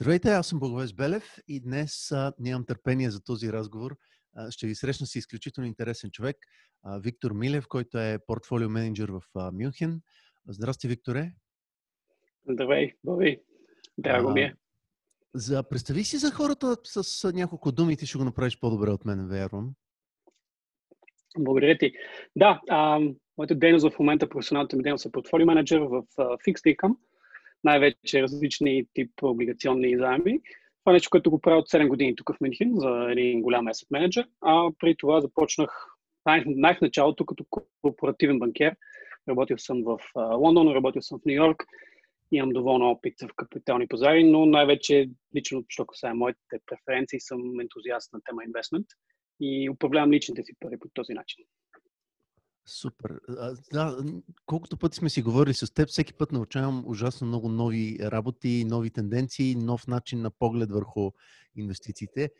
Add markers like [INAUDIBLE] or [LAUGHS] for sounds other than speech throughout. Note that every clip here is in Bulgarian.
Здравейте, аз съм Боговес Белев и днес а, нямам търпение за този разговор. А, ще ви срещна с изключително интересен човек, а, Виктор Милев, който е портфолио менеджер в а, Мюнхен. Здрасти, Викторе. Здравей, Боби. Драго ми е. За, представи си за хората с няколко думи, ти ще го направиш по-добре от мен, вярвам. Благодаря ти. Да, а, моята дейност в момента, професионалната ми дейност е портфолио менеджер в uh, Fixed Income най-вече различни тип облигационни заеми. Това е нещо, което го правя от 7 години тук в Мюнхен за един голям asset менеджер, а при това започнах най- най- в началото като корпоративен банкер. Работил съм в Лондон, работил съм в Нью Йорк, имам доволно опит в капитални пазари, но най-вече лично, що касае моите преференции, съм ентузиаст на тема инвестмент и управлявам личните си пари по този начин. Супер. А, да, колкото пъти сме си говорили с теб, всеки път научавам ужасно много нови работи, нови тенденции, нов начин на поглед върху инвестициите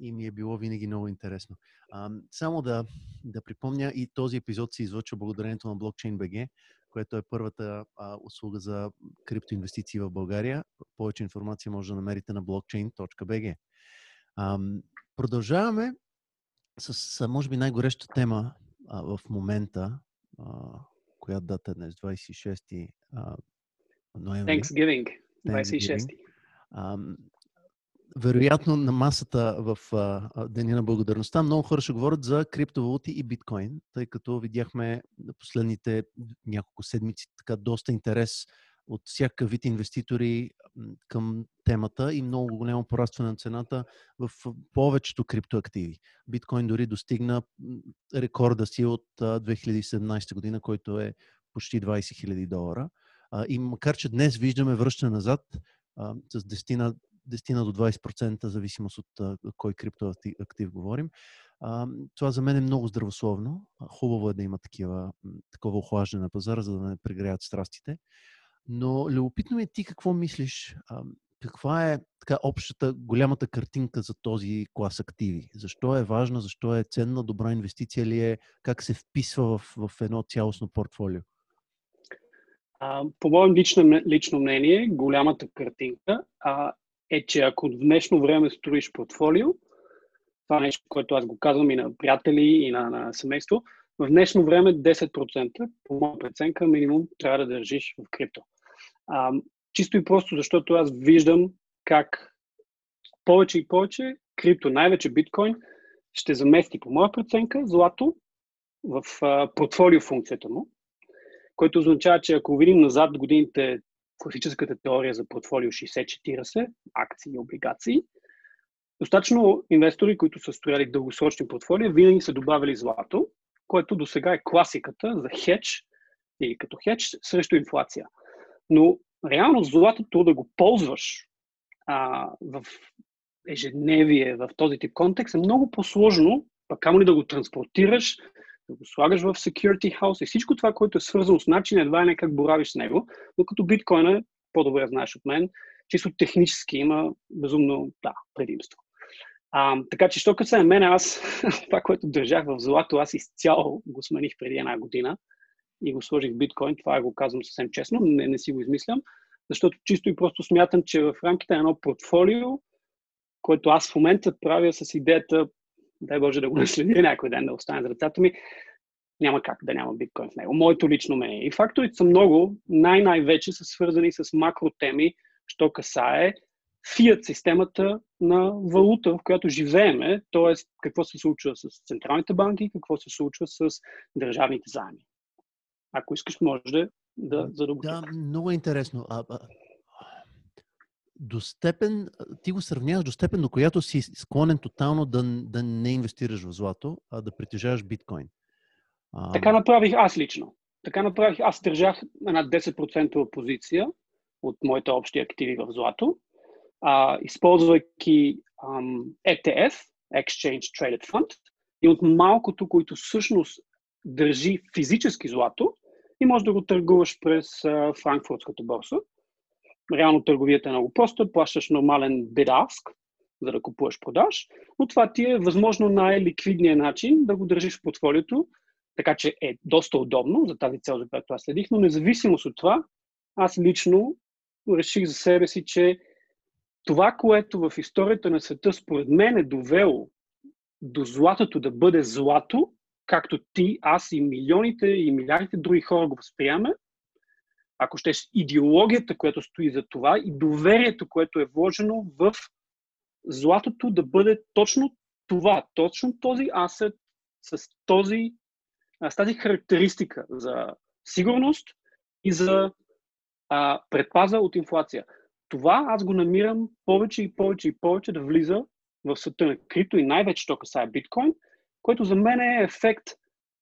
и ми е било винаги много интересно. А, само да, да припомня, и този епизод се излъчва благодарението на Blockchain BG, което е първата а, услуга за криптоинвестиции в България. Повече информация може да намерите на blockchain.bg. А, продължаваме с, може би, най-гореща тема а, в момента, а, коя дата е днес? 26 а, ноември. Thanksgiving. 26. А, вероятно на масата в а, Деня на благодарността много хора ще говорят за криптовалути и биткоин, тъй като видяхме на последните няколко седмици така доста интерес от всякакъв вид инвеститори към темата и много голямо порастване на цената в повечето криптоактиви. Биткоин дори достигна рекорда си от 2017 година, който е почти 20 000 долара. И макар, че днес виждаме връщане назад с 10 на 10 до 20% зависимост от кой криптоактив говорим. това за мен е много здравословно. Хубаво е да има такива, такова охлаждане на пазара, за да не прегреят страстите. Но любопитно ми е ти какво мислиш, каква е така общата, голямата картинка за този клас активи? Защо е важна, защо е ценна, добра инвестиция ли е, как се вписва в, в едно цялостно портфолио? А, по моем лично, лично мнение, голямата картинка а, е, че ако в днешно време строиш портфолио, това нещо, което аз го казвам и на приятели, и на, на семейство, в днешно време 10%, по моя преценка, минимум трябва да държиш в крипто. А, чисто и просто, защото аз виждам как повече и повече крипто, най-вече биткоин, ще замести, по моя преценка, злато в а, портфолио функцията му, което означава, че ако видим назад годините класическата теория за портфолио 60-40, акции и облигации, достатъчно инвестори, които са строяли дългосрочни портфолия, винаги са добавили злато, което до сега е класиката за хедж или като хедж срещу инфлация. Но реално златото да го ползваш а, в ежедневие, в този тип контекст е много по-сложно, пък камо ли да го транспортираш, да го слагаш в security house и всичко това, което е свързано с начин, едва не как боравиш с него, но като биткоина, по-добре знаеш от мен, чисто технически има безумно да, предимство. А, така че, що касае мен, аз [LAUGHS] това, което държах в злато, аз изцяло го смених преди една година и го сложих в биткоин. Това го казвам съвсем честно, не, не си го измислям, защото чисто и просто смятам, че в рамките на едно портфолио, което аз в момента правя с идеята, дай Боже да го [LAUGHS] наследя някой ден да остане за децата ми, няма как да няма биткоин в него. Моето лично мнение. И факторите са много, най-най-вече са свързани с макротеми, що касае фиат системата на валута, в която живееме, т.е. какво се случва с централните банки, какво се случва с държавните заеми. Ако искаш, може да, да Да, много е интересно. А, а, до степен, ти го сравняваш до степен, до която си склонен тотално да, да не инвестираш в злато, а да притежаваш биткоин. А... Така направих аз лично. Така направих, аз държах една 10% позиция от моите общи активи в злато, а, използвайки ам, ETF, Exchange Traded Fund, и от малкото, които всъщност държи физически злато и може да го търгуваш през Франкфуртската борса. Реално търговията е много проста, плащаш нормален bid-ask, за да купуваш продаж, но това ти е възможно най-ликвидният начин да го държиш в портфолиото, така че е доста удобно за тази цел, за която аз следих, но независимо от това, аз лично реших за себе си, че това, което в историята на света според мен е довело до златото да бъде злато, както ти, аз и милионите и милиардите други хора го възприемаме, ако ще идеологията, която стои за това и доверието, което е вложено в златото да бъде точно това, точно този асет с, този, с тази характеристика за сигурност и за а, предпаза от инфлация. Това аз го намирам повече и повече и повече да влиза в света на крипто и най-вече то касае биткоин, което за мен е ефект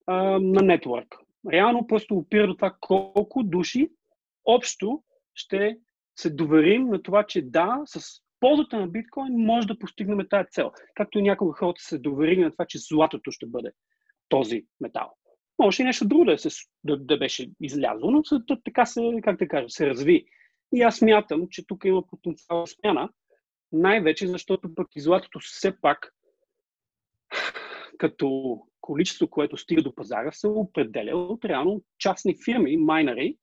а, на нетворк. Реално просто опира до това колко души общо ще се доверим на това, че да, с ползата на биткоин може да постигнем тази цел. Както и някога хората се доверили на това, че златото ще бъде този метал. Може и нещо друго да, се, да, да беше излязло, но така се, как да кажа, се разви. И аз мятам, че тук има потенциал смяна, най-вече защото пък и златото все пак като количество, което стига до пазара, се определя от реално частни фирми, майнари,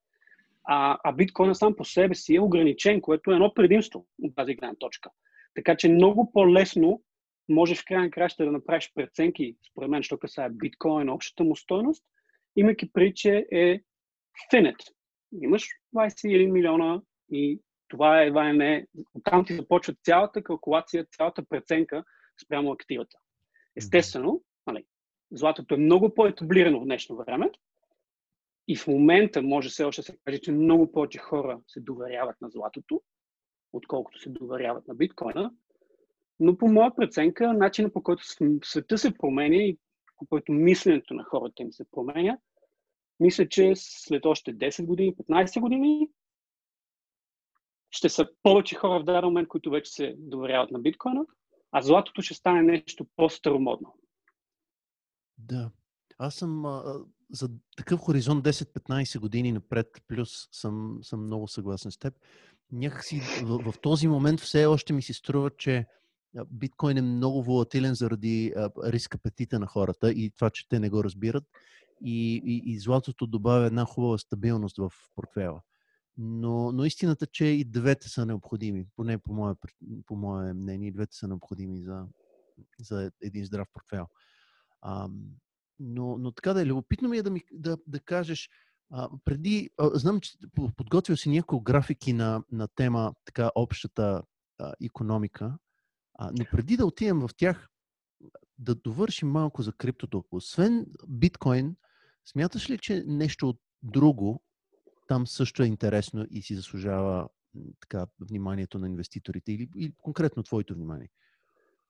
а, а биткоина сам по себе си е ограничен, което е едно предимство от тази гледна точка. Така че много по-лесно можеш в крайна краща да направиш преценки, според мен, що касае биткоин, общата му стойност, имайки при, че е финет. Имаш 21 милиона и това е едва не. Оттам ти започва цялата калкулация, цялата преценка спрямо активата. Естествено, нали, златото е много по-етаблирано в днешно време, и в момента може все още да се каже, че много повече хора се доверяват на златото, отколкото се доверяват на биткоина. Но по моя преценка, начинът по който света се променя и по който мисленето на хората им се променя, мисля, че след още 10 години, 15 години, ще са повече хора в даден момент, които вече се доверяват на биткоина, а златото ще стане нещо по-старомодно. Да. Аз съм а, за такъв хоризонт 10-15 години напред, плюс съм, съм много съгласен с теб. Някакси в, в този момент все още ми се струва, че биткоин е много волатилен заради риск апетита на хората и това, че те не го разбират. И, и, и златото добавя една хубава стабилност в портфела. Но, но истината, че и двете са необходими, поне по мое, по мое мнение, и двете са необходими за, за един здрав портфел. Но, но така да е, любопитно ми е да, ми, да, да кажеш, а, преди, а, знам, че подготвил си няколко графики на, на тема така общата а, економика, а, но преди да отидем в тях, да довършим малко за криптото. Освен биткоин, смяташ ли, че нещо друго там също е интересно и си заслужава така вниманието на инвеститорите или, или конкретно твоето внимание?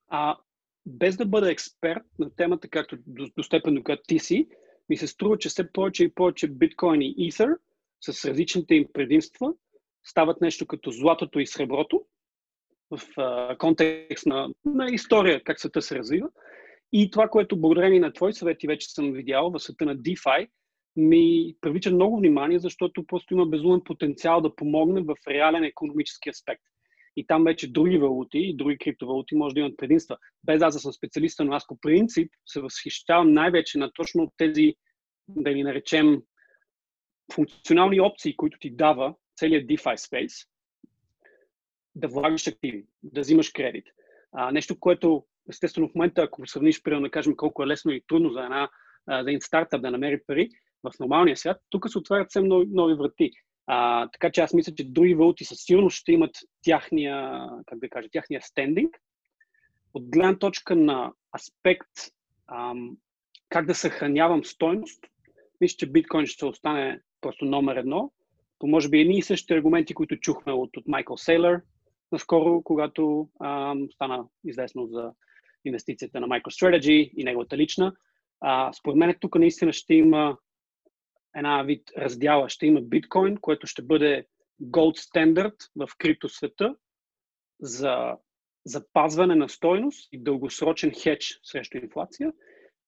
А, без да бъда експерт на темата, както до, до степен, до която ти си, ми се струва, че все повече и повече биткоин и Ether с различните им предимства стават нещо като златото и среброто в а, контекст на, на история, как света се развива. И това, което благодарение на твои съвети вече съм видял в света на DeFi, ми привлича много внимание, защото просто има безумен потенциал да помогне в реален економически аспект и там вече други валути и други криптовалути може да имат предимства. Без аз да съм специалист, но аз по принцип се възхищавам най-вече на точно тези, да ни наречем, функционални опции, които ти дава целият DeFi space, да влагаш активи, да взимаш кредит. А, нещо, което, естествено, в момента, ако сравниш, примерно, да кажем колко е лесно и трудно за, една, за един стартъп да намери пари, в нормалния свят, тук се отварят съвсем нови, нови врати. А, така че аз мисля, че други валути със сигурност ще имат тяхния, как да кажа, тяхния стендинг. От гледна точка на аспект ам, как да съхранявам стойност, мисля, че биткоин ще остане просто номер едно. По може би едни и същи аргументи, които чухме от, от Майкъл Сейлър наскоро, когато ам, стана известно за инвестицията на MicroStrategy и неговата лична. А, според мен тук наистина ще има една вид раздяла. Ще има биткоин, което ще бъде gold standard в криптосвета за запазване на стойност и дългосрочен хедж срещу инфлация.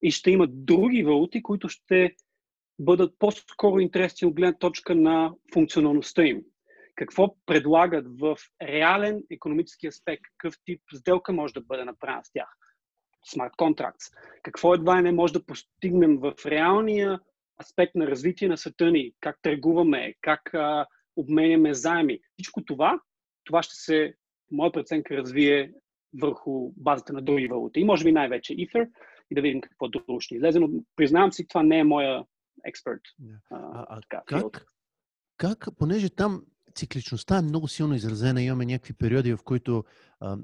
И ще има други валути, които ще бъдат по-скоро интересни от гледна точка на функционалността им. Какво предлагат в реален економически аспект, какъв тип сделка може да бъде направена с тях. Smart contracts. Какво едва не може да постигнем в реалния аспект на развитие на света ни, как търгуваме, как а, обменяме заеми. Всичко това, това ще се моя преценка, развие върху базата на други валути. И може би най-вече Ether и да видим какво друго ще излезе. Но признавам си, това не е моя експерт. Yeah. А, а, така, как, как, понеже там цикличността е много силно изразена, имаме някакви периоди, в които а,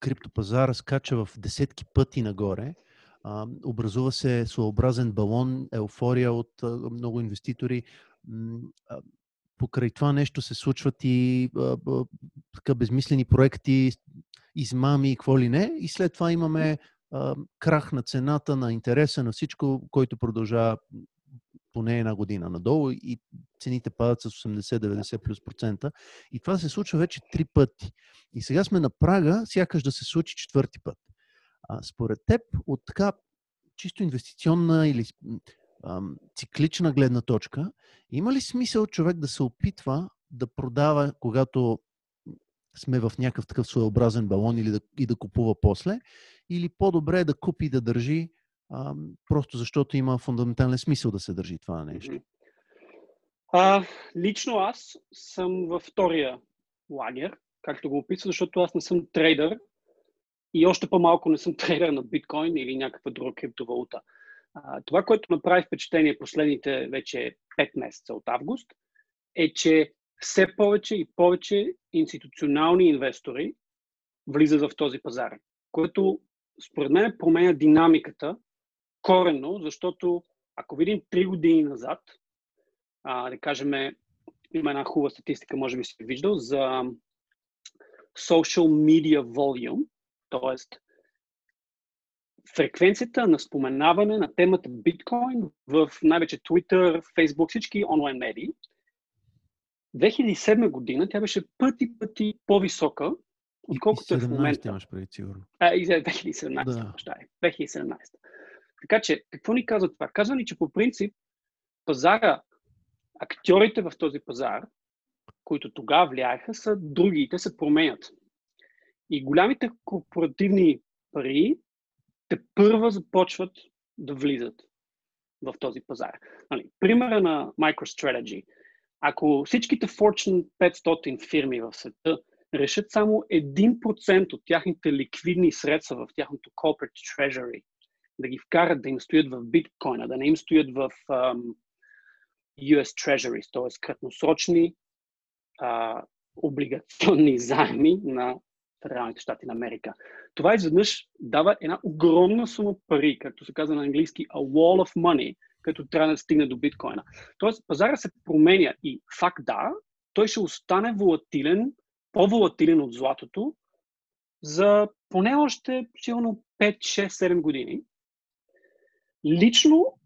криптопазара скача в десетки пъти нагоре, образува се своеобразен балон, еуфория от много инвеститори. Покрай това нещо се случват и така безмислени проекти, измами и какво ли не. И след това имаме крах на цената, на интереса, на всичко, който продължава поне една година надолу и цените падат с 80-90 плюс процента. И това се случва вече три пъти. И сега сме на прага, сякаш да се случи четвърти път. А, според теб, от така чисто инвестиционна или ам, циклична гледна точка, има ли смисъл човек да се опитва да продава, когато сме в някакъв такъв своеобразен балон или да, и да купува после, или по-добре е да купи и да държи, а, просто защото има фундаментален смисъл да се държи това нещо? А, лично аз съм във втория лагер, както го описва, защото аз не съм трейдър и още по-малко не съм [LAUGHS] трейдър на биткоин или някаква друга криптовалута. Това, което направи впечатление последните вече 5 месеца от август, е, че все повече и повече институционални инвестори влизат в този пазар, което според мен променя динамиката коренно, защото ако видим 3 години назад, а, да кажем, има една хубава статистика, може би си виждал, за social media volume, т.е. фреквенцията на споменаване на темата биткоин в най-вече Twitter, Facebook, всички онлайн медии, 2007 година тя беше пъти пъти по-висока, отколкото е в момента. имаш преди, сигурно. А, и за 2017, да. Бащай, 2017. Така че, какво ни казва това? Казва ни, че по принцип пазара, актьорите в този пазар, които тогава влияеха, са други те се променят. И голямите корпоративни пари те първа започват да влизат в този пазар. Нали, примера на MicroStrategy – ако всичките Fortune 500 фирми в света решат само 1% от тяхните ликвидни средства в тяхното corporate treasury, да ги вкарат да им стоят в биткоина, да не им стоят в um, US Treasuries, т.е. краткосрочни облигационни заеми на Федералните щати на Америка. Това изведнъж дава една огромна сума пари, както се казва на английски, a wall of money, като трябва да стигне до биткоина. Тоест, пазара се променя и факт да, той ще остане волатилен, по-волатилен от златото за поне още силно 5, 6, 7 години. Лично,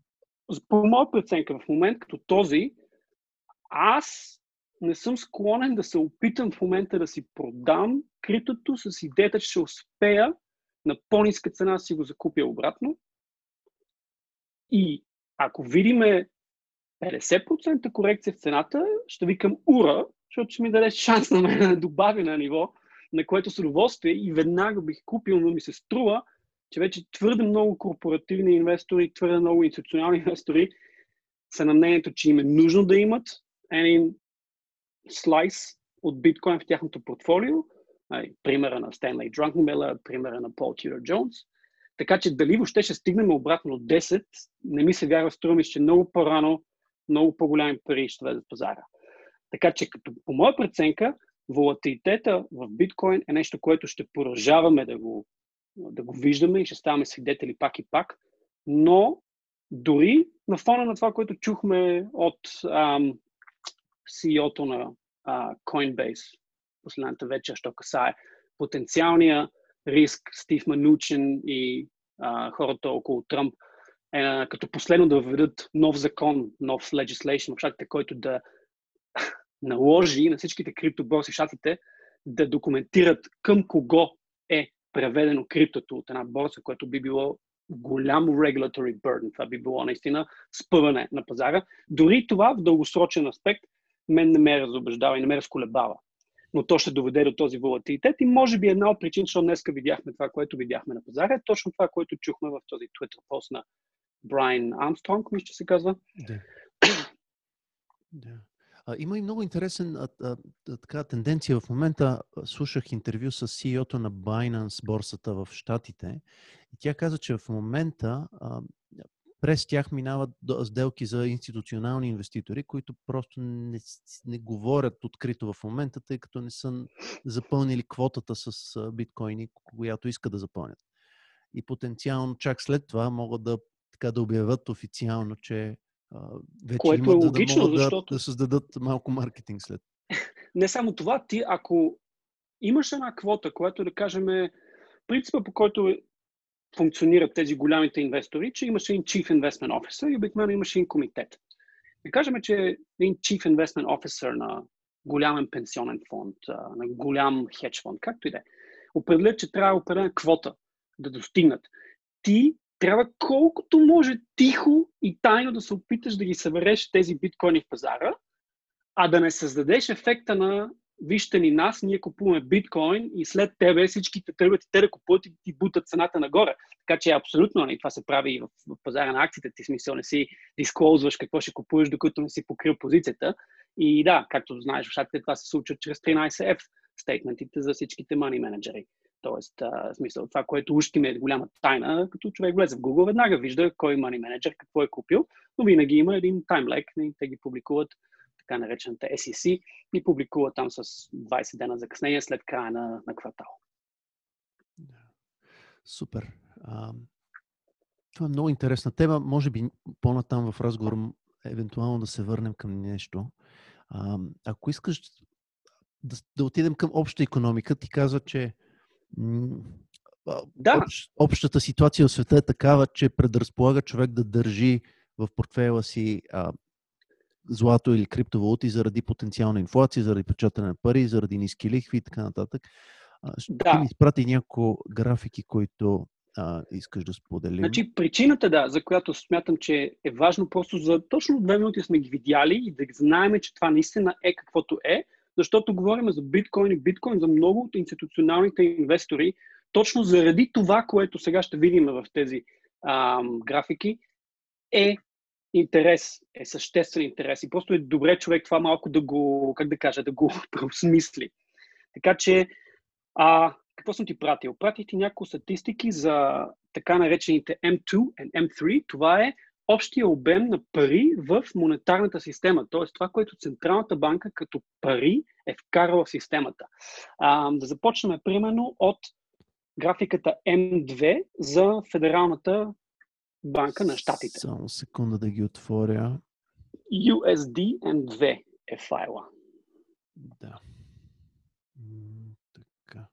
по моя преценка в момент като този, аз не съм склонен да се опитам в момента да си продам критото с идеята, че ще успея на по-ниска цена си го закупя обратно. И ако видиме 50% корекция в цената, ще викам ура, защото ще ми даде шанс на мен да добави на ниво, на което с удоволствие и веднага бих купил, но ми се струва, че вече твърде много корпоративни инвестори, твърде много институционални инвестори са на мнението, че им е нужно да имат един слайс от биткоин в тяхното портфолио. Примера на Стенлей Дрункенмелър, примера на Пол Тюдор Джонс – така че дали въобще ще стигнем обратно от 10, не ми се вярва, струва ми, че много по-рано, много по-голями пари ще влезат пазара. Така че, като по моя преценка, волатилитета в биткоин е нещо, което ще продължаваме да го, да го виждаме и ще ставаме свидетели пак и пак, но дори на фона на това, което чухме от CEO-то на а, Coinbase последната вечер, що касае потенциалния риск Стив Манучен и а, хората около Тръмп е, като последно да въведат нов закон, нов legislation в щатите, който да наложи на всичките криптоборси в щатите да документират към кого е преведено криптото от една борса, което би било голям regulatory burden. Това би било наистина спъване на пазара. Дори това в дългосрочен аспект мен не ме разобеждава и не ме разколебава но то ще доведе до този волатилитет и може би една от причините, защото днес видяхме това, което видяхме на пазара, е точно това, което чухме в този Twitter пост на Брайан Армстронг, мисля, че се казва. Да. [CLEARS THROAT] да. А, има и много интересен а, а, така, тенденция. В момента слушах интервю с CEO-то на Binance борсата в Штатите и тя каза, че в момента а, през тях минават сделки за институционални инвеститори, които просто не, не говорят открито в момента, тъй като не са запълнили квотата с биткоини, която искат да запълнят. И потенциално чак след това могат да, така, да обявят официално, че вече Което имат, е логично, да, да, защото... да създадат малко маркетинг след. [LAUGHS] Не само това, ти ако имаш една квота, която да кажем принципа по който функционират тези голямите инвестори, че имаше един Chief Investment Officer и обикновено имаше един комитет. Да кажем, че един Chief Investment Officer на голям пенсионен фонд, на голям хедж фонд, както и да е, определят, че трябва определена квота да достигнат. Ти трябва колкото може тихо и тайно да се опиташ да ги събереш тези биткоини в пазара, а да не създадеш ефекта на вижте ни нас, ние купуваме биткоин и след тебе всичките тръгват и те да купуват и ти бутат цената нагоре. Така че абсолютно не, това се прави и в, в пазара на акциите. Ти смисъл не си дисклоузваш какво ще купуваш, докато не си покрил позицията. И да, както знаеш, в щатите това се случва чрез 13F стейтментите за всичките мани менеджери. Тоест, а, смисъл, това, което ушки ми е голяма тайна, като човек влезе в Google, веднага вижда кой мани менеджер, какво е купил, но винаги има един таймлек, те ги публикуват така наречената SEC и публикува там с 20 дена закъснение след края на, на квартал. Супер. А, това е много интересна тема. Може би по-натам в разговор евентуално да се върнем към нещо. А, ако искаш да, да отидем към обща економика, ти казва, че да. общ, общата ситуация в света е такава, че предразполага човек да държи в портфела си а, злато или криптовалути заради потенциална инфлация, заради печатане на пари, заради ниски лихви и така нататък. Ще да. ми изпрати няколко графики, които а, искаш да споделим. Значи, причината, да, за която смятам, че е важно, просто за точно две минути сме ги видяли и да знаем, че това наистина е каквото е, защото говорим за биткоин и биткоин за много от институционалните инвестори, точно заради това, което сега ще видим в тези а, графики, е интерес, е съществен интерес. И просто е добре човек това малко да го, как да кажа, да го [LAUGHS] преосмисли. Така че, а, какво съм ти пратил? Пратих ти няколко статистики за така наречените M2 и M3. Това е общия обем на пари в монетарната система, т.е. това, което Централната банка като пари е вкарала в системата. А, да започнем примерно от графиката M2 за Федералната банка на щатите. Само секунда да ги отворя. USD M2 е файла. Да. Така.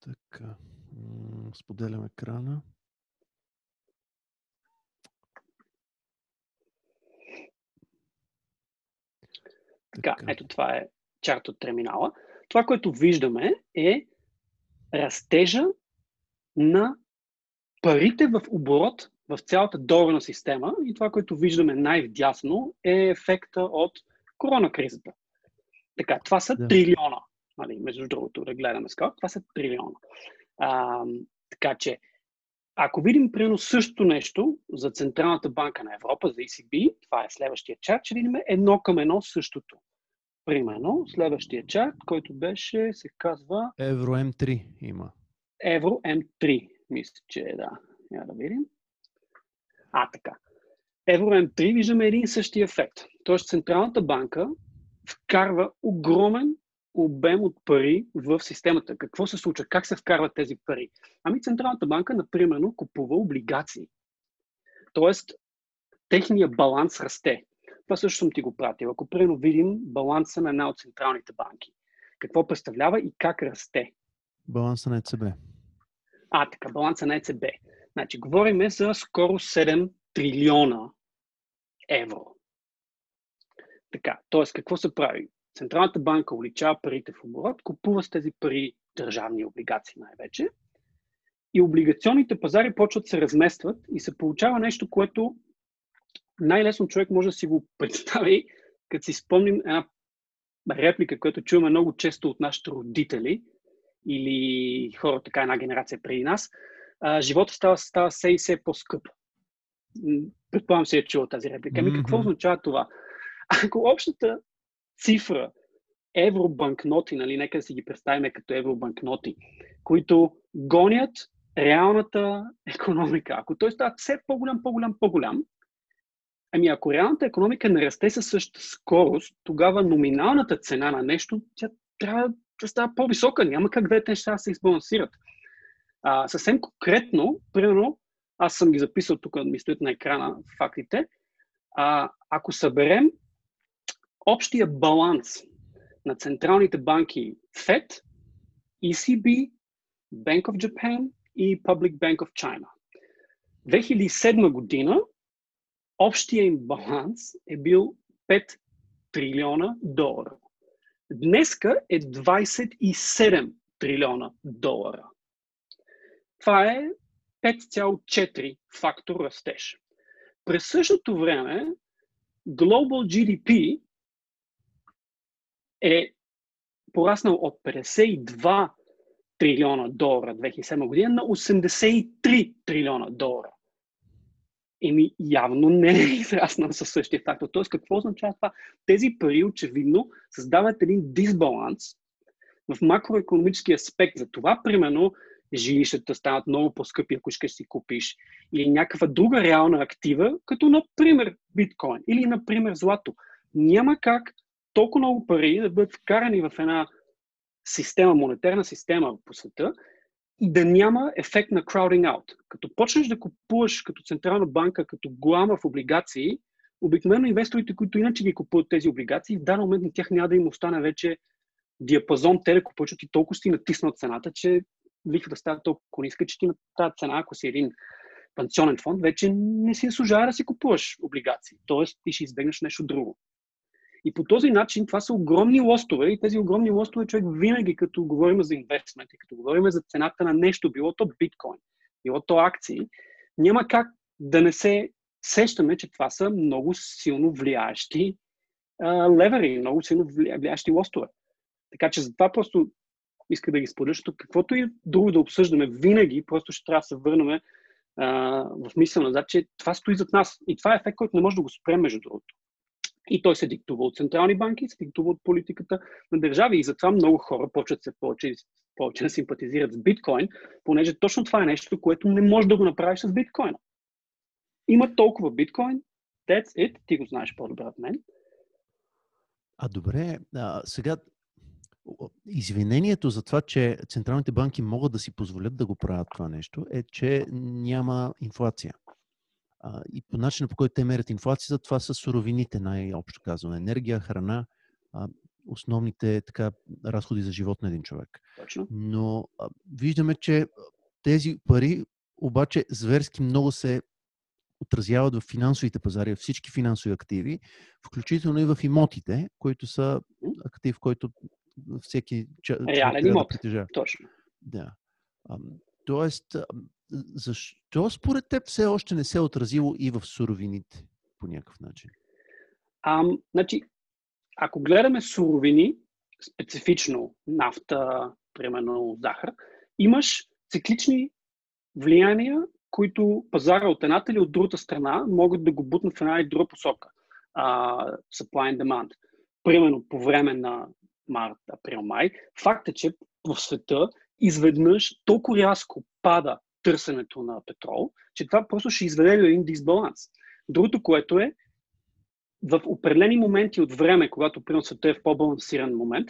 Така. Споделям екрана. Така, ето това е чарт от терминала. Това, което виждаме е растежа на парите в оборот в цялата доларна система и това, което виждаме най-вдясно е ефекта от коронакризата. Така, това са да. трилиона. Нали, между другото, да гледаме скоро, това са трилиона. А, така че, ако видим примерно същото нещо за Централната банка на Европа, за ECB, това е следващия чат, ще видим едно към едно същото. Примерно, следващия чат, който беше, се казва... Евро М3 има. Евро М3, мисля, че е, да. Я да видим. А, така. Евро М3 виждаме един същия ефект. Тоест Централната банка вкарва огромен обем от пари в системата. Какво се случва? Как се вкарват тези пари? Ами Централната банка, например, купува облигации. Тоест, техния баланс расте. Това също съм ти го пратил. Ако примерно видим баланса на една от централните банки, какво представлява и как расте? Баланса на ЕЦБ. А, така, баланса на ЕЦБ. Значи, говориме за скоро 7 трилиона евро. Така, т.е. какво се прави? Централната банка увеличава парите в оборот, купува с тези пари държавни облигации най-вече и облигационните пазари почват се разместват и се получава нещо, което най-лесно човек може да си го представи, като си спомним една реплика, която чуваме много често от нашите родители или хора, така една генерация преди нас. А, живота става, става все и все по-скъп. Предполагам си е чул тази реплика. Ами какво означава това? [LAUGHS] Ако общата цифра евробанкноти, нали, нека да си ги представим като евробанкноти, които гонят реалната економика. Ако той става все по-голям, по-голям, по-голям, ами ако реалната економика не расте със същата скорост, тогава номиналната цена на нещо тя трябва става по-висока. Няма как двете неща да се избалансират. А, съвсем конкретно, примерно, аз съм ги записал тук, ми стоят на екрана фактите. А, ако съберем общия баланс на централните банки FED, ECB, Bank of Japan и Public Bank of China. 2007 година общия им баланс е бил 5 трилиона долара. Днеска е 27 трилиона долара. Това е 5,4 фактор растеж. През същото време Global GDP е пораснал от 52 трилиона долара 2007 година на 83 трилиона долара. Еми, явно не [LAUGHS] е израснал със същия фактор. Тоест, какво означава това? Тези пари очевидно създават един дисбаланс в макроекономически аспект. За това, примерно, жилищата стават много по-скъпи, ако искаш си купиш, или някаква друга реална актива, като например биткоин или например злато. Няма как толкова много пари да бъдат вкарани в една система, монетарна система по света и да няма ефект на crowding out. Като почнеш да купуваш като централна банка, като глама в облигации, обикновено инвесторите, които иначе ги купуват тези облигации, в даден момент на тях няма да им остане вече диапазон, те да купуват и толкова си натиснат цената, че лихвата става толкова ниска, че ти на тази цена, ако си един пенсионен фонд, вече не си заслужава да си купуваш облигации. Тоест, ти ще избегнеш нещо друго. И по този начин това са огромни лостове и тези огромни лостове човек винаги, като говорим за инвестмент и като говорим за цената на нещо, било то биткоин, било то акции, няма как да не се сещаме, че това са много силно влияещи левери, много силно влияещи лостове. Така че затова просто иска да ги споделя, защото каквото и друго да обсъждаме, винаги просто ще трябва да се върнем в мисъл назад, че това стои зад нас. И това е ефект, който не може да го спрем, между другото. И той се диктува от централни банки, се диктува от политиката на държави. И затова много хора почват се повече, повече да симпатизират с биткоин, понеже точно това е нещо, което не можеш да го направиш с биткоина. Има толкова биткоин, that's it, ти го знаеш по-добре от мен. А добре, а, сега извинението за това, че централните банки могат да си позволят да го правят това нещо, е, че няма инфлация. А, и по начина по който те мерят инфлацията, това са суровините, най-общо казано. Енергия, храна, а, основните така, разходи за живот на един човек. Точно. Но а, виждаме, че тези пари обаче зверски много се отразяват в финансовите пазари, в всички финансови активи, включително и в имотите, които са актив, който всеки Реален имот. Да. Точно. Да. Тоест, защо според теб все още не се е отразило и в суровините по някакъв начин? А, значи, ако гледаме суровини, специфично нафта, примерно захар, имаш циклични влияния, които пазара от едната или от другата страна могат да го бутнат в една или друга посока. А, supply and demand. Примерно по време на март, април, май, факт е, че в света изведнъж толкова рязко пада търсенето на петрол, че това просто ще изведе до един дисбаланс. Другото, което е, в определени моменти от време, когато примерно света е в по-балансиран момент,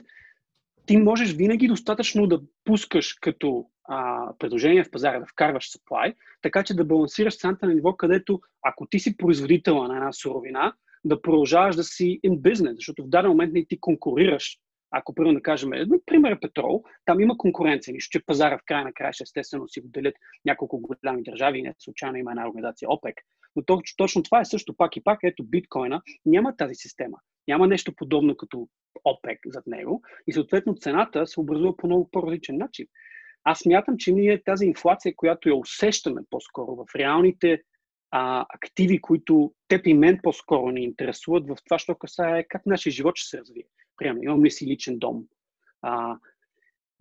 ти можеш винаги достатъчно да пускаш като а, предложение в пазара, да вкарваш supply, така че да балансираш цената на ниво, където ако ти си производител на една суровина, да продължаваш да си in business, защото в даден момент не ти конкурираш ако, примерно, да кажем, например, петрол, там има конкуренция, нищо, че пазара в края на края естествено си го делят няколко голями държави, не случайно има една организация ОПЕК. Но точно, точно това е също пак и пак, ето биткоина няма тази система. Няма нещо подобно като ОПЕК зад него и съответно цената се образува по много по-различен начин. Аз мятам, че ние тази инфлация, която я усещаме по-скоро в реалните а, активи, които теб и мен по-скоро ни интересуват в това, що касае как нашия живот ще се развие. Примерно, имам ли си личен дом? А,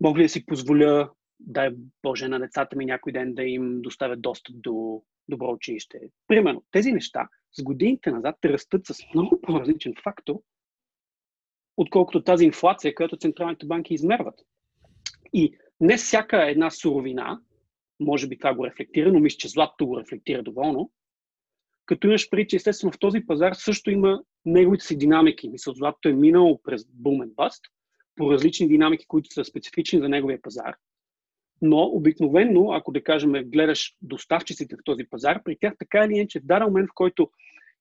мога ли да си позволя, дай Боже, на децата ми някой ден да им доставят достъп до добро училище. Примерно, тези неща с годините назад растат с много по-различен фактор, отколкото тази инфлация, която централните банки измерват. И не всяка една суровина, може би това го рефлектира, но мисля, че златото го рефлектира доволно, като имаш преди, че естествено в този пазар също има неговите си динамики. Мисля, златото е минало през бумен баст, по различни динамики, които са специфични за неговия пазар. Но обикновенно, ако да кажем, гледаш доставчиците в този пазар, при тях така или иначе в даден момент, в който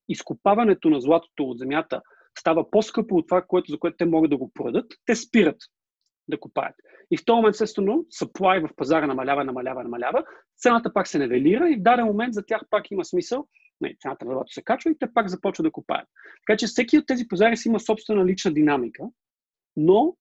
изкопаването на златото от земята става по-скъпо от това, което, за което те могат да го продадат, те спират да купаят. И в този момент, естествено, supply в пазара намалява, намалява, намалява, цената пак се нивелира и в даден момент за тях пак има смисъл, не, цената на злато се качва и те пак започват да купаят. Така че всеки от тези пазари си има собствена лична динамика, но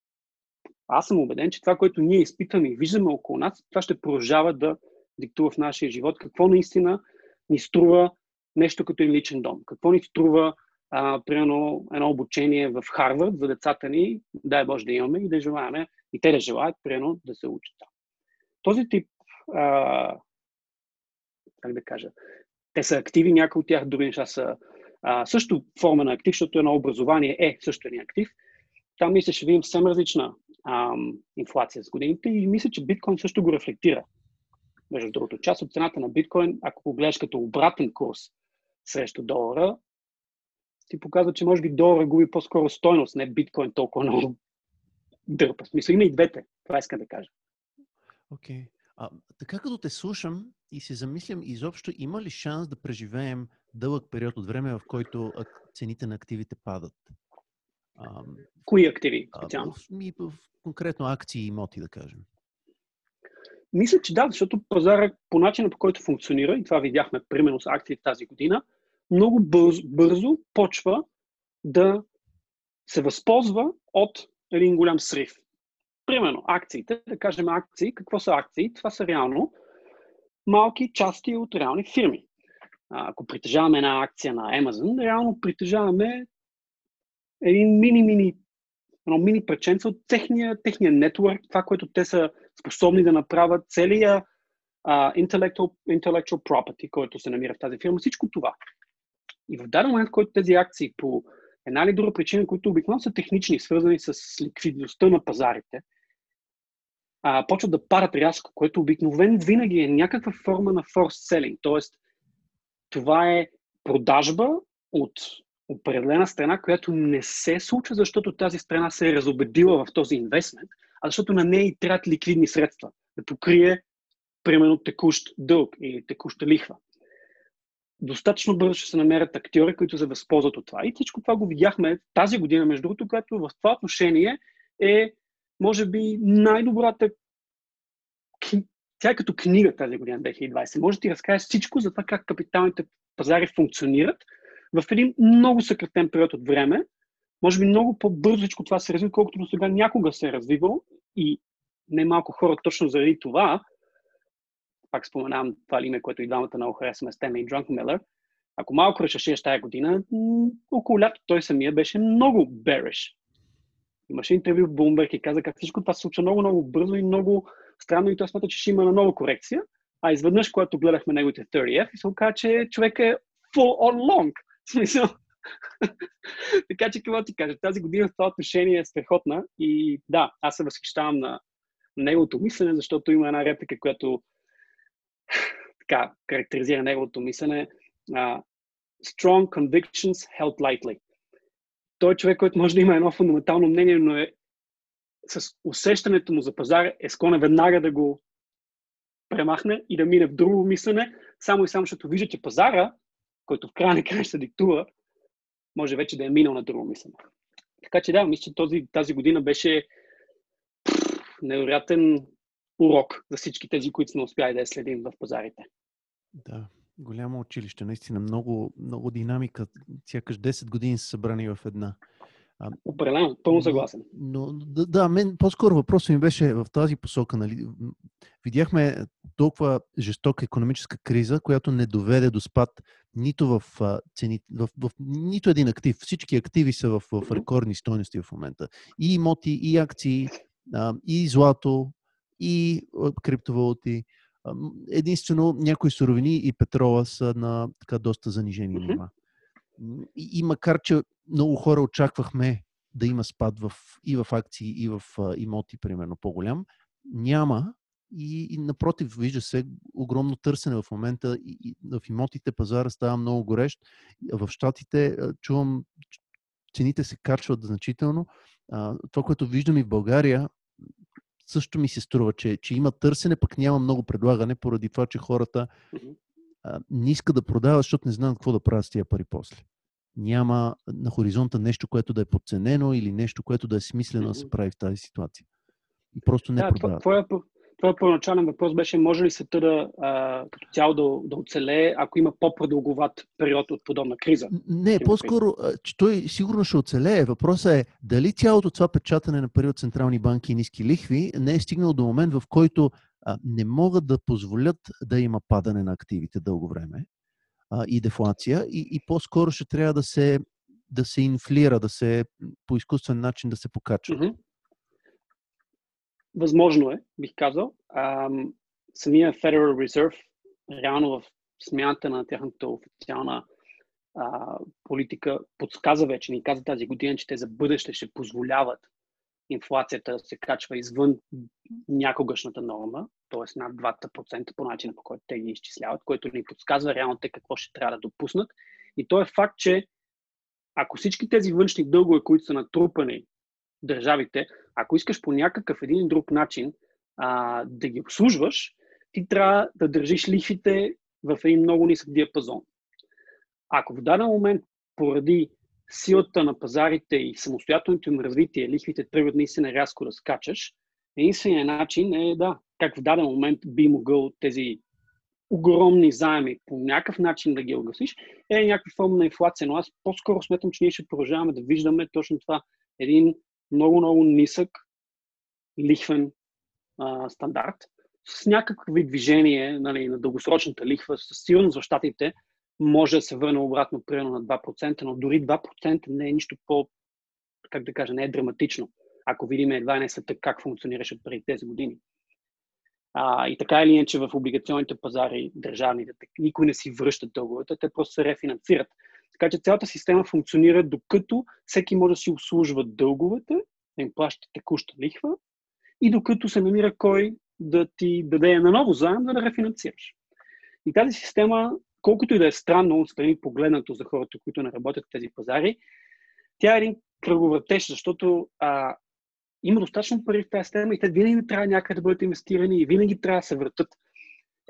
аз съм убеден, че това, което ние изпитваме и виждаме около нас, това ще продължава да диктува в нашия живот какво наистина ни струва нещо като един личен дом. Какво ни струва, а, примерно, едно обучение в Харвард за децата ни, дай Боже да имаме и да желаем, и те да желаят, примерно, да се учат там. Този тип, а, как да кажа, те са активи, някои от тях дори неща са а, също форма на актив, защото едно образование е също един актив. Там мисля, ще видим съвсем различна ам, инфлация с годините и мисля, че биткоин също го рефлектира. Между другото, част от цената на биткоин, ако го гледаш като обратен курс срещу долара, ти показва, че може би долара губи по-скоро стойност, не биткоин толкова много дърпа. Смисъл има и двете. Това искам да кажа. Окей. Okay. А, така като те слушам и се замислям изобщо, има ли шанс да преживеем дълъг период от време, в който цените на активите падат? А, Кои активи специално? А, ми, в, конкретно акции и имоти, да кажем. Мисля, че да, защото пазара по начина по който функционира, и това видяхме примерно с акции тази година, много бързо, бързо почва да се възползва от един голям срив. Примерно, акциите, да кажем акции, какво са акции? Това са реално малки части от реални фирми. Ако притежаваме една акция на Amazon, реално притежаваме един мини-мини едно мини преченце от техния, техния нетворк, това, което те са способни да направят, целия uh, intellectual, intellectual property, който се намира в тази фирма, всичко това. И в даден момент, в който тези акции по една или друга причина, които обикновено са технични, свързани с ликвидността на пазарите, а, почват да парат рязко, което обикновено винаги е някаква форма на force selling. Тоест, това е продажба от определена страна, която не се случва, защото тази страна се е разобедила в този инвестмент, а защото на нея и трябват ликвидни средства да покрие, примерно, текущ дълг или текуща лихва. Достатъчно бързо ще се намерят актьори, които се възползват от това. И всичко това го видяхме тази година, между другото, което в това отношение е, може би, най-добрата тя е като книга тази година 2020. Може да ти разкажеш всичко за това как капиталните пазари функционират в един много съкратен период от време, може би много по-бързо това се развива, колкото до сега някога се е развивало и немалко хора точно заради това, пак споменавам това име, което и двамата много харесваме, Стена и Джонк Милър, ако малко решеше тази година, около лято той самия беше много береш. Имаше интервю в Bloomberg и каза как всичко това се случва много, много бързо и много странно и той смята, че ще има на нова корекция. А изведнъж, когато гледахме неговите 30F, се оказа, че човек е full on long. Смисъл. [LAUGHS] така че, какво ти кажа, тази година в това отношение е страхотна и да, аз се възхищавам на неговото мислене, защото има една реплика, която [SIGHS] така характеризира неговото мислене. Uh, strong convictions held lightly. Той е човек, който може да има едно фундаментално мнение, но е с усещането му за пазар е склонен веднага да го премахне и да мине в друго мислене, само и само защото вижда, че пазара който в края на края ще диктува, може вече да е минал на друго мислене. Така че да, мисля, че този, тази година беше невероятен урок за всички тези, които сме успяли да я следим в пазарите. Да, голямо училище, наистина много, много динамика. Сякаш 10 години са събрани в една. Определено, пълно съгласен. Но, да, да, мен по-скоро въпросът ми беше в тази посока. Нали? Видяхме толкова жестока економическа криза, която не доведе до спад нито в цените, в, в, нито един актив. Всички активи са в, в рекордни стойности в момента. И имоти, и акции, а, и злато, и криптовалути. Единствено, някои суровини и петрола са на така доста занижени нива. Mm-hmm. И, и макар, че много хора очаквахме да има спад в, и в акции, и в а, имоти, примерно по-голям, няма. И, и напротив, вижда се огромно търсене в момента. И, и в имотите пазара става много горещ. В Штатите чувам, цените се качват значително. А, това, което виждам и в България, също ми се струва, че, че има търсене, пък няма много предлагане, поради това, че хората а, не искат да продават, защото не знаят какво да правят с тия пари после. Няма на хоризонта нещо, което да е подценено или нещо, което да е смислено да се прави в тази ситуация. И просто не да, продават. Това, това първоначален въпрос беше, може ли света да, а, като цяло да, да оцелее, ако има по-продълговат период от подобна криза? Не, по-скоро, че той сигурно ще оцелее. Въпросът е дали цялото това печатане на пари от централни банки и ниски лихви не е стигнал до момент, в който а, не могат да позволят да има падане на активите дълго време а, и дефлация и, и по-скоро ще трябва да се, да се инфлира, да се по изкуствен начин да се покачва. Mm-hmm. Възможно е, бих казал. А, самия Federal Reserve, реално в смяната на тяхната официална а, политика, подсказа вече, ни каза тази година, че те за бъдеще ще позволяват инфлацията да се качва извън някогашната норма, т.е. над 2% по начина по който те ги изчисляват, което ни подсказва реално те какво ще трябва да допуснат. И то е факт, че ако всички тези външни дългове, които са натрупани държавите, ако искаш по някакъв един друг начин а, да ги обслужваш, ти трябва да държиш лихвите в един много нисък диапазон. Ако в даден момент поради силата на пазарите и самостоятелното им развитие, лихвите тръгват наистина рязко да скачаш, единственият начин е да, как в даден момент би могъл тези огромни заеми по някакъв начин да ги огасиш, е някаква форма на инфлация. Но аз по-скоро сметам, че ние ще продължаваме да виждаме точно това. Един много-много нисък лихвен а, стандарт с някакви движение нали, на дългосрочната лихва, със сигурност за щатите може да се върне обратно примерно на 2%, но дори 2% не е нищо по, как да кажа, не е драматично, ако видим едва не света как функционираше преди тези години. А, и така или иначе в облигационните пазари, държавните, никой не си връщат дълговете, те просто се рефинансират. Така че цялата система функционира докато всеки може да си обслужва дълговете, да им плаща текуща лихва и докато се намира кой да ти даде на ново заем, за да рефинансираш. И тази система, колкото и да е странно отстрани погледнато за хората, които не работят в тези пазари, тя е един кръговъртеж, защото а, има достатъчно пари в тази система и те винаги трябва някъде да бъдат инвестирани и винаги трябва да се въртат.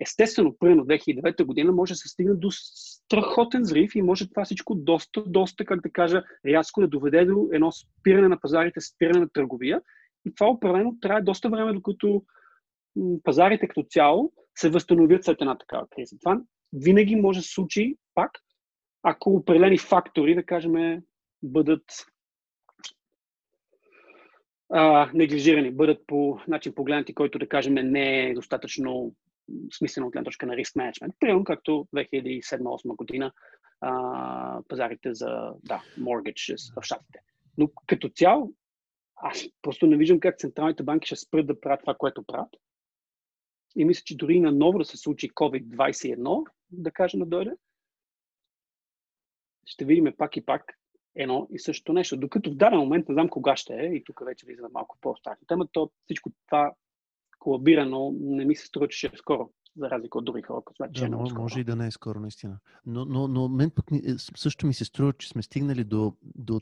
Естествено, примерно 2009 година може да се стигне до страхотен зрив и може това всичко доста, доста, как да кажа, рязко да доведе до едно спиране на пазарите, спиране на търговия. И това определено трябва доста време, докато пазарите като цяло се възстановят след една такава криза. Това винаги може да се случи пак, ако определени фактори, да кажем, бъдат а, неглижирани, бъдат по начин погледнати, който да кажем не е достатъчно смислено от гледна точка на риск менеджмент. Примерно както 2007-2008 година а, пазарите за да, mortgage в щатите. Но като цяло, аз просто не виждам как централните банки ще спрат да правят това, което правят. И мисля, че дори на ново да се случи COVID-21, да кажем да дойде, ще видим пак и пак едно и също нещо. Докато в даден момент, не знам кога ще е, и тук вече влиза малко по-старта тема, то всичко това колабира, но не ми се струва, че ще е скоро, за разлика от други хора, които да, е много скоро. Може и да не е скоро, наистина. Но, но, но мен пък е, също ми се струва, че сме стигнали до, до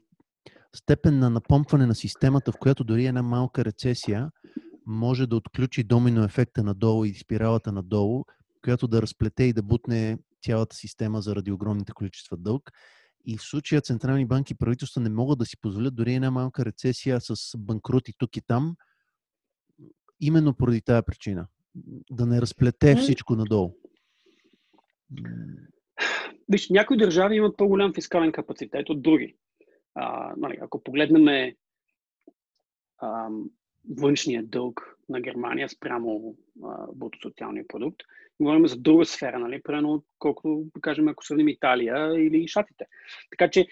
степен на напомпване на системата, в която дори една малка рецесия може да отключи домино ефекта надолу и спиралата надолу, която да разплете и да бутне цялата система заради огромните количества дълг. И в случая централни банки и правителства не могат да си позволят дори една малка рецесия с банкрути тук и там, именно поради тази причина. Да не разплете всичко надолу. Виж, някои държави имат по-голям фискален капацитет от други. А, нали, ако погледнем а, външния дълг на Германия спрямо социалния продукт, говорим за друга сфера, нали, примерно колкото, да кажем, ако сравним Италия или Шатите. Така че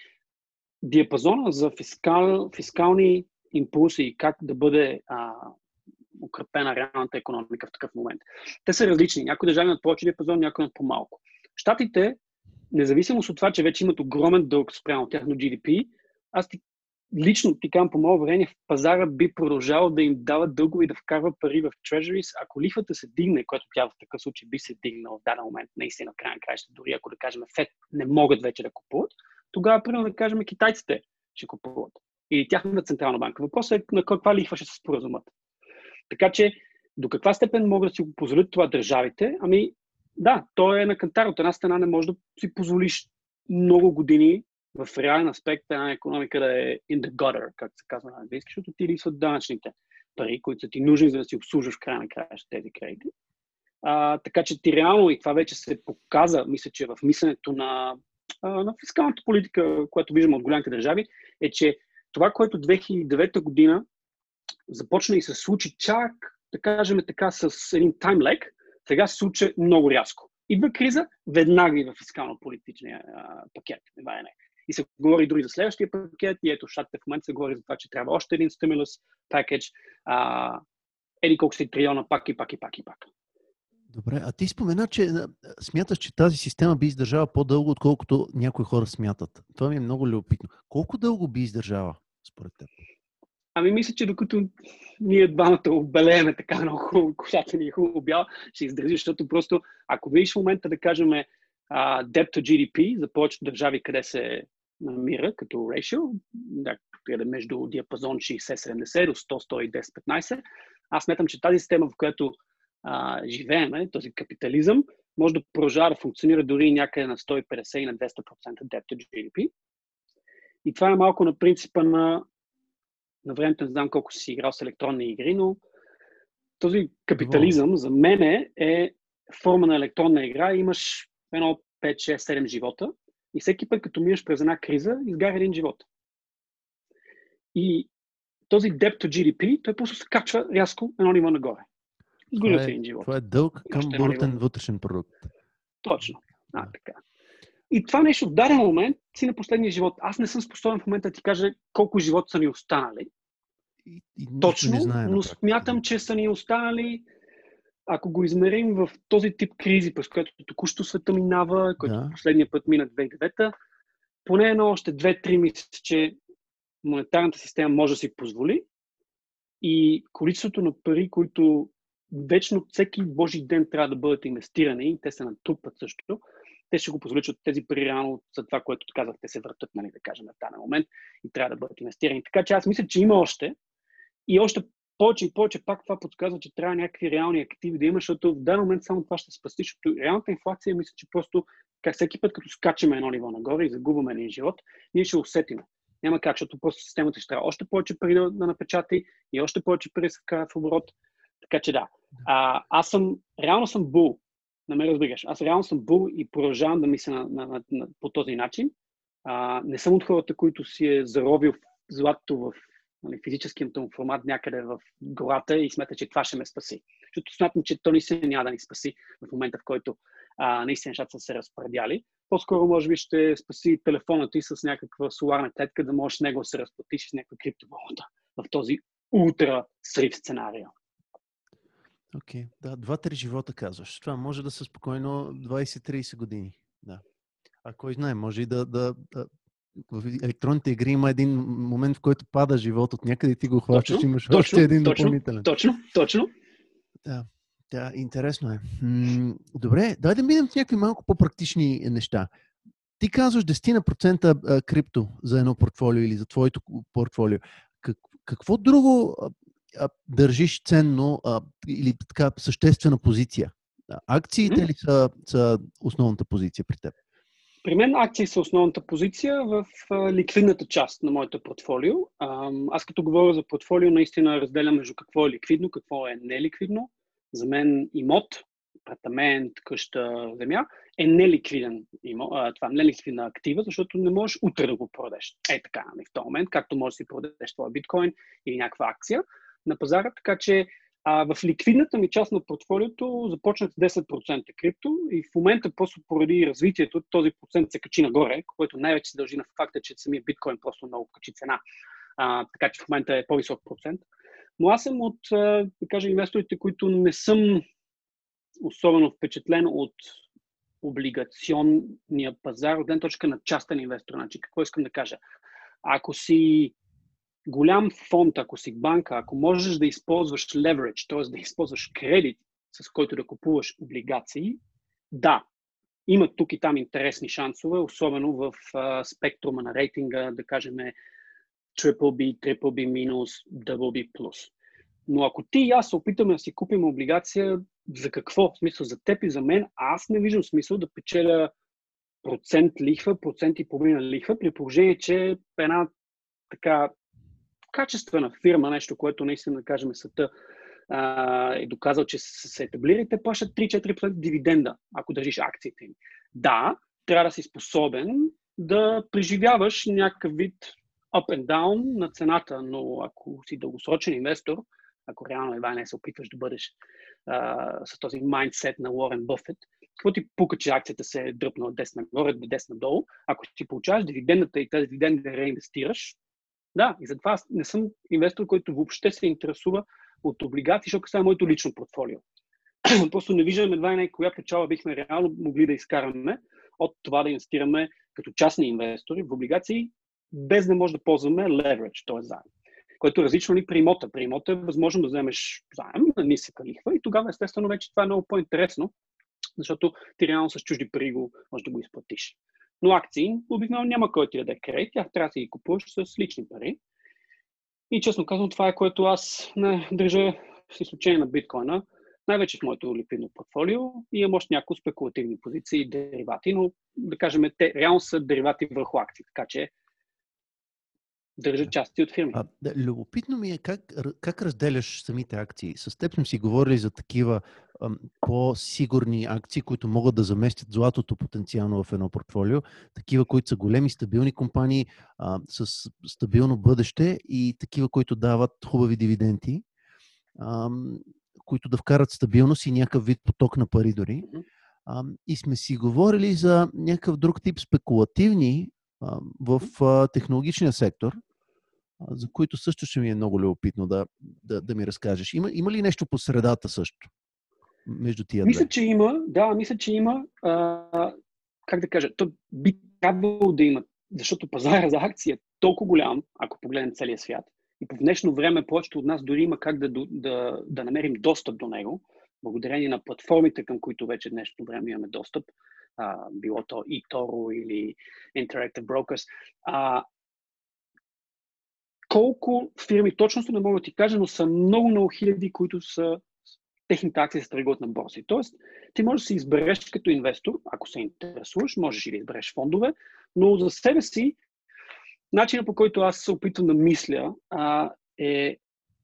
диапазона за фискал, фискални импулси и как да бъде а, укрепена реалната економика в такъв момент. Те са различни. Някои държави имат повече диапазон, някои имат по-малко. Штатите, независимо от това, че вече имат огромен дълг спрямо тяхно GDP, аз ти, лично ти казвам по мое време, в пазара би продължавал да им дава дългове и да вкарва пари в treasuries, ако лихвата се дигне, което тя в такъв случай би се дигнала в даден момент, наистина в крайна краища, дори ако да кажем FED не могат вече да купуват, тогава, примерно, да кажем, китайците ще купуват. Или тяхната централна банка. Въпросът е на каква лихва ще се споразумат. Така че, до каква степен могат да си го позволят това държавите? Ами, да, то е на кантар. От една страна не можеш да си позволиш много години в реален аспект една економика да е in the gutter, както се казва на английски, защото ти липсват данъчните пари, които са ти нужни, за да си обслужваш края на края тези кредити. А, така че ти реално, и това вече се показа, мисля, че в мисленето на, на фискалната политика, която виждаме от голямите държави, е, че това, което 2009 година започна и се случи чак, да кажем така, с един таймлек, сега се случи много рязко. Идва криза, веднага и в фискално-политичния пакет. Не, не. И се говори дори за следващия пакет. И ето, щатите в момента се говори за това, че трябва още един стимулус пакет. Еди колко си трилиона, пак и пак и пак и пак. Добре, а ти спомена, че смяташ, че тази система би издържала по-дълго, отколкото някои хора смятат. Това ми е много любопитно. Колко дълго би издържала, според теб? Ами мисля, че докато ние двамата обелееме така много хубаво, колата ни е хубаво бял, ще издържи, защото просто, ако видиш в момента да кажем uh, debt to GDP за повечето държави, къде се намира като ratio, да, между диапазон 60-70 до 100-110-15, аз сметам, че тази система, в която а, живееме, този капитализъм, може да продължава да функционира дори някъде на 150 и на 200% debt to GDP. И това е малко на принципа на на времето не знам колко си играл с електронни игри, но този капитализъм за мен е форма на електронна игра. Имаш едно 5, 6, 7 живота и всеки път, като минеш през една криза, изгаря един живот. И този debt to GDP, той просто се качва рязко едно ниво нагоре. Изгорил се един живот. Това е дълг към брутен вътрешен продукт. Точно. А, така. И това нещо в даден момент си на последния живот. Аз не съм способен в момента да ти кажа колко живота са ни останали. И, и Точно, не знае, но смятам, че са ни останали, ако го измерим в този тип кризи, през което току-що света минава, който да. последния път мина 2009 поне едно още 2-3 мисля, че монетарната система може да си позволи и количеството на пари, които вечно всеки божи ден трябва да бъдат инвестирани, и те се натрупват също, те ще го позволят, тези пари реално за това, което казах, те се въртат, нали, да кажем, в даден момент и трябва да бъдат инвестирани. Така че аз мисля, че има още и още повече и повече пак това подсказва, че трябва някакви реални активи да има, защото в даден момент само това ще спасти, защото реалната инфлация, мисля, че просто как всеки път, като скачаме едно ниво нагоре и загубваме един живот, ние ще усетим. Няма как, защото просто системата ще трябва още повече пари да, да напечати и още повече пари да в оборот. Така че да. А, аз съм, реално съм бул не ме разбираш. Аз реално съм бул и продължавам да мисля на, на, на, на, по този начин. А, не съм от хората, които си е заробил златото в нали, физическия му формат някъде в гората и смята, че това ще ме спаси. Защото смятам, че то наистина няма да ни спаси в момента, в който а, наистина нещата са се разпредяли. По-скоро, може би, ще спаси телефона ти с някаква соларна клетка, да можеш него да се разплатиш с някаква криптовалута в този ултра срив сценария. Окей, okay. да, два-три живота казваш. Това може да са спокойно 20-30 години. Да. А кой знае, може и да, да, да в електронните игри има един момент, в който пада живот от някъде и ти го хващаш, имаш точно, още един точно, допълнителен. Точно, точно. Да, да, интересно е. М- добре, дай да минем в някакви малко по-практични неща. Ти казваш 10% крипто за едно портфолио или за твоето портфолио. Как, какво друго а, държиш ценно а, или така съществена позиция? Акциите mm-hmm. ли са, са основната позиция при теб? При мен акции са основната позиция в ликвидната част на моето портфолио. Аз като говоря за портфолио, наистина разделям между какво е ликвидно, какво е неликвидно. За мен имот, апартамент, къща, земя е неликвиден това неликвидна актива, защото не можеш утре да го продадеш. Е така, в този момент, както можеш да си продадеш твоя биткоин или някаква акция на пазара, така че а, в ликвидната ми част на портфолиото започнах с 10% крипто и в момента просто поради развитието този процент се качи нагоре, което най-вече се дължи на факта, че самия биткоин просто много качи цена. а, така че в момента е по-висок процент. Но аз съм от, да кажа, инвесторите, които не съм особено впечатлен от облигационния пазар от гледна точка на частен инвестор. Значи, какво искам да кажа? Ако си голям фонд, ако си банка, ако можеш да използваш leverage, т.е. да използваш кредит, с който да купуваш облигации, да, има тук и там интересни шансове, особено в а, спектрума на рейтинга, да кажем BBB, BBB-, BB+. Но ако ти и аз се опитаме да си купим облигация, за какво? В смисъл за теб и за мен, аз не виждам смисъл да печеля процент лихва, процент и половина лихва, при положение, че една така качествена фирма, нещо, което наистина, да кажем, света е доказал, че се етаблирали, те плащат 3-4% дивиденда, ако държиш акциите им. Да, трябва да си способен да преживяваш някакъв вид up and down на цената, но ако си дългосрочен инвестор, ако реално едва не се опитваш да бъдеш а, с този майндсет на Уорен Бъфет, какво ти пука, че акцията се е дръпнала 10 нагоре, 10 надолу, ако ти получаваш дивидендата и тази дивиденда да реинвестираш, да, и затова аз не съм инвестор, който въобще се интересува от облигации, защото това е моето лично портфолио. [CLEARS THROAT] Просто не виждам едва и коя печала бихме реално могли да изкараме от това да инвестираме като частни инвестори в облигации, без да може да ползваме leverage, т.е. заем което е различно ли при имота. При имота е възможно да вземеш заем на ниска лихва и тогава естествено вече това е много по-интересно, защото ти реално с чужди пари го можеш да го изплатиш. Но акции обикновено няма кой ти да даде кредит, тях трябва да си ги купуваш с лични пари. И честно казвам, това е което аз не държа с изключение на биткоина, най-вече в моето ликвидно портфолио. И имам още няколко спекулативни позиции и деривати, но да кажем, те реално са деривати върху акции, така че държат части от фирми. А, да, любопитно ми е как, как разделяш самите акции. С теб сме си говорили за такива по-сигурни акции, които могат да заместят златото потенциално в едно портфолио, такива, които са големи, стабилни компании а, с стабилно бъдеще и такива, които дават хубави дивиденти, ам, които да вкарат стабилност и някакъв вид поток на пари дори. А, и сме си говорили за някакъв друг тип спекулативни в технологичния сектор, за които също ще ми е много любопитно да, да, да ми разкажеш. Има, има ли нещо по средата също? Между тия Мисля, две? че има. Да, мисля, че има. А, как да кажа, то би трябвало да има, защото пазара за акции е толкова голям, ако погледнем целия свят. И по днешно време повечето от нас дори има как да, да, да намерим достъп до него, благодарение на платформите, към които вече днешно време имаме достъп а, било то eToro или Interactive Brokers. А, колко фирми, точно не мога да ти кажа, но са много, много хиляди, които са техните акции се търгуват на борси. Тоест, ти можеш да се избереш като инвестор, ако се интересуваш, можеш и да избереш фондове, но за себе си, начинът по който аз се опитвам да мисля а, е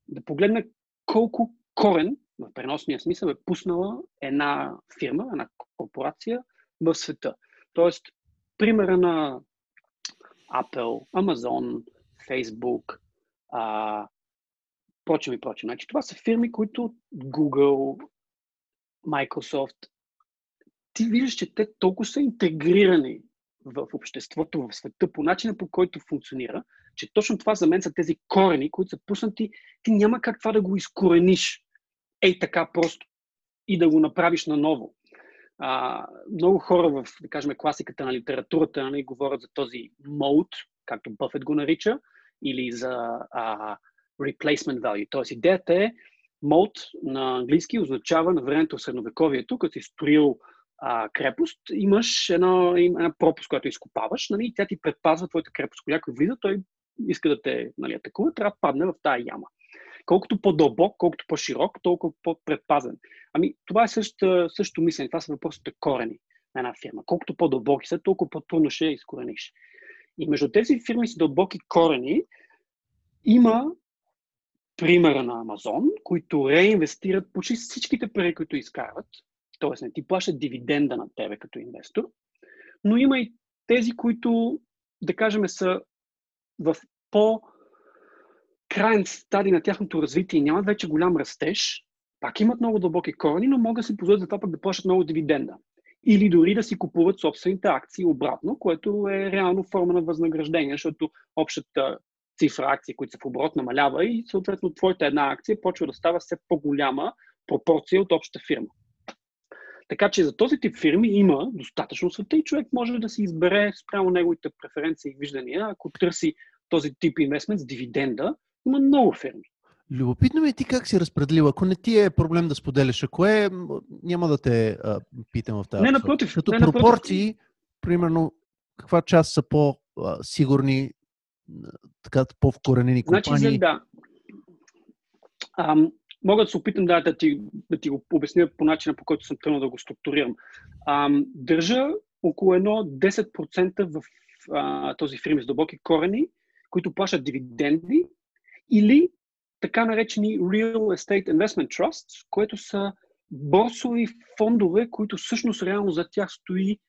да погледна колко корен, в преносния смисъл, е пуснала една фирма, една корпорация в света. Тоест, примера на Apple, Amazon, Facebook, а, прочим и прочим. Значи, това са фирми, които Google, Microsoft, ти виждаш, че те толкова са интегрирани в обществото, в света, по начина по който функционира, че точно това за мен са тези корени, които са пуснати. Ти няма как това да го изкорениш. Ей така просто и да го направиш наново. А, много хора в, да кажем, класиката на литературата нали, говорят за този мод, както Бъфет го нарича, или за а, replacement value. Тоест идеята е, мод на английски означава на времето в средновековието, като си строил а, крепост, имаш една, една пропуск, която изкопаваш, нали, и тя ти предпазва твоята крепост. Когато влиза, той иска да те нали, атакува, трябва да падне в тази яма. Колкото по-дълбок, колкото по-широк, толкова по-предпазен. Ами, това е също, също мислене. Това са въпросите корени на една фирма. Колкото по-дълбоки са, толкова по-трудно ще изкорениш. И между тези фирми с дълбоки корени има примера на Амазон, които реинвестират почти всичките пари, които изкарват, т.е. не ти плащат дивиденда на тебе като инвестор, но има и тези, които, да кажем, са в по- крайен стадий на тяхното развитие и нямат вече голям растеж, пак имат много дълбоки корени, но могат да си позволят за това пък да плащат много дивиденда. Или дори да си купуват собствените акции обратно, което е реално форма на възнаграждение, защото общата цифра акции, които са в оборот, намалява и съответно твоята една акция почва да става все по-голяма пропорция от общата фирма. Така че за този тип фирми има достатъчно света и човек може да си избере спрямо неговите преференции и виждания, ако търси този тип инвестмент с дивиденда. Има много фирми. Любопитно ми е ти как си разпределил. Ако не ти е проблем да споделяш, ако е, няма да те а, питам в тази. Не, напротив. Като не, пропорции, напротив. примерно, каква част са по-сигурни, така по-вкоренени компании? Значи, за, да. Ам, мога да се опитам да, да, ти, да ти го обясня по начина, по който съм тръгнал да го структурирам. Ам, държа около едно 10% в а, този фирми с дълбоки корени, които плащат дивиденди или така наречени Real Estate Investment Trusts, което са борсови фондове, които всъщност реално за тях стои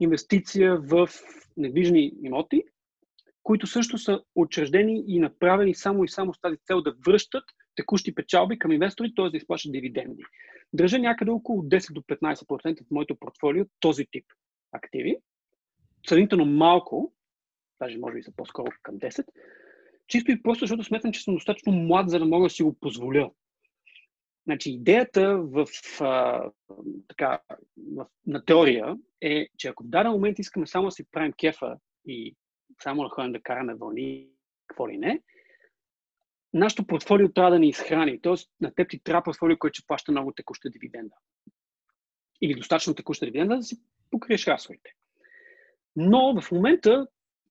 инвестиция в недвижни имоти, които също са учреждени и направени само и само с тази цел да връщат текущи печалби към инвестори, т.е. да изплащат дивиденди. Държа някъде около 10 до 15% от моето портфолио този тип активи. Сравнително малко, даже може би са по-скоро към 10, чисто и просто защото сметам, че съм достатъчно млад, за да мога да си го позволя. Значи, идеята в, а, така, в, на теория е, че ако в даден момент искаме само да си правим кефа и само да ходим да караме вълни, какво ли не, нашето портфолио трябва да ни изхрани. Тоест, на теб ти трябва портфолио, което ще плаща много текуща дивиденда. Или достатъчно текуща дивиденда, да си покриеш разходите. Но в момента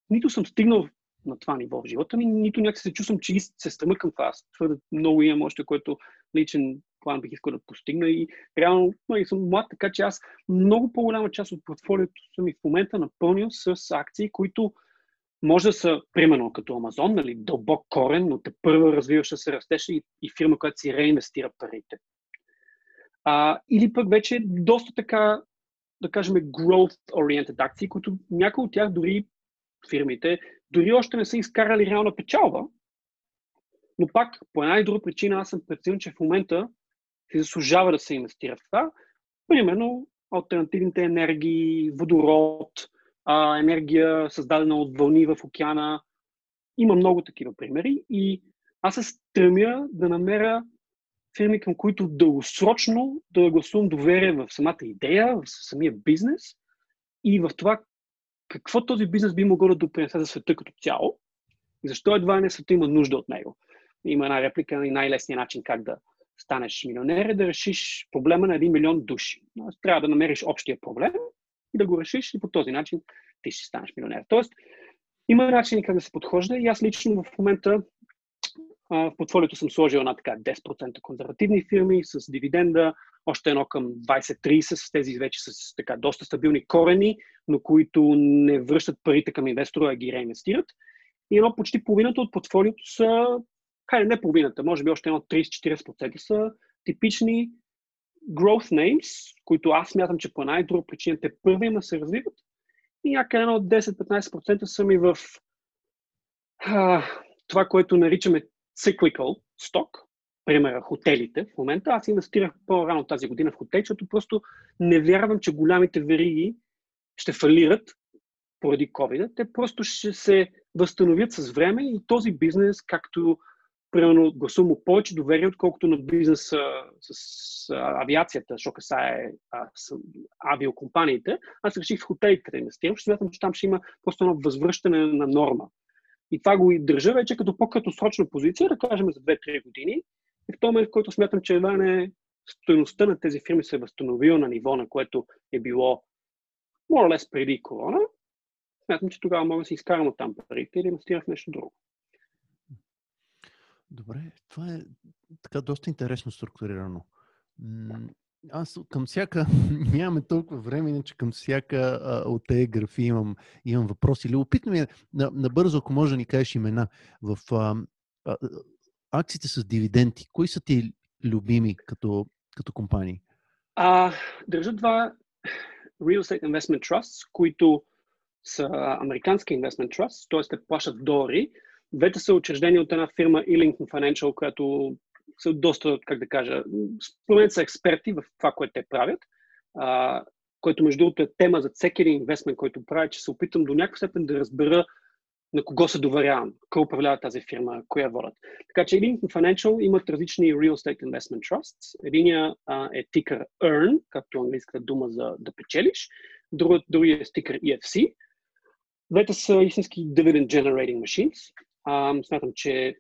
нито съм стигнал на това ниво в живота ми, нито някак се чувствам, че се стремя към това. Аз твърде много имам още, което личен план бих искал да постигна и реално и съм млад, така че аз много по-голяма част от портфолиото съм и в момента напълнил с акции, които може да са, примерно, като Амазон, нали, дълбок корен, но те първа развиваща се растеше и, и фирма, която си реинвестира парите. А, или пък вече доста така, да кажем, growth-oriented акции, които някои от тях дори фирмите, дори още не са изкарали реална печалба, но пак по една и друга причина аз съм преценил, че в момента се заслужава да се инвестира в това. Примерно альтернативните енергии, водород, а, енергия създадена от вълни в океана. Има много такива примери и аз се стремя да намеря фирми, към които дългосрочно да гласувам доверие в самата идея, в самия бизнес и в това какво този бизнес би могъл да допринесе за света като цяло и защо едва не света има нужда от него. Има една реплика и най-лесният начин как да станеш милионер е да решиш проблема на един милион души. Трябва да намериш общия проблем да го решиш и по този начин ти ще станеш милионер. Тоест, има начини как да се подхожда и аз лично в момента в портфолиото съм сложил една така 10% консервативни фирми с дивиденда, още едно към 20-30 с тези вече с така доста стабилни корени, но които не връщат парите към инвестора, а ги реинвестират. И едно почти половината от портфолиото са, хайде не половината, може би още едно 30-40% са типични growth names, които аз смятам, че по една и друга причина те първи има се развиват. И някъде едно от 10-15% са ми в а, това, което наричаме cyclical stock, примера хотелите в момента. Аз инвестирах по-рано тази година в хотели, защото просто не вярвам, че голямите вериги ще фалират поради COVID. Те просто ще се възстановят с време и този бизнес, както примерно гласувам му повече доверие, отколкото на бизнес с, с авиацията, защото касае с авиокомпаниите. Аз реших в хотелите да инвестирам, ще смятам, че там ще има просто едно възвръщане на норма. И това го и държа вече като по-краткосрочна позиция, да кажем за 2-3 години. И в този момент, в който смятам, че едва не стоеността на тези фирми се е възстановила на ниво, на което е било more лес преди корона, смятам, че тогава мога да си изкарам от там парите и да инвестирам в нещо друго. Добре, това е така доста интересно структурирано. Аз към всяка, [LAUGHS] нямаме толкова време, иначе към всяка а, от тези графи имам, имам въпроси. Любопитно ми е, набързо, ако може да ни кажеш имена, в а, а, акциите с дивиденти, кои са ти любими като, като компании? А, държа два Real Estate Investment Trusts, които са американски investment trusts, т.е. те плащат долари. Двете са учреждени от една фирма Ellington Financial, която са доста, как да кажа, според са експерти в това, което те правят, а, което между другото е тема за всеки един инвестмент, който правя, че се опитам до някаква степен да разбера на кого се доверявам, кой управлява тази фирма, коя водят. Така че един Financial имат различни Real Estate Investment Trusts. Единия а, е тикър Earn, както английската дума за да печелиш, другият, е стикър EFC. Двете са истински dividend generating machines. А, смятам, че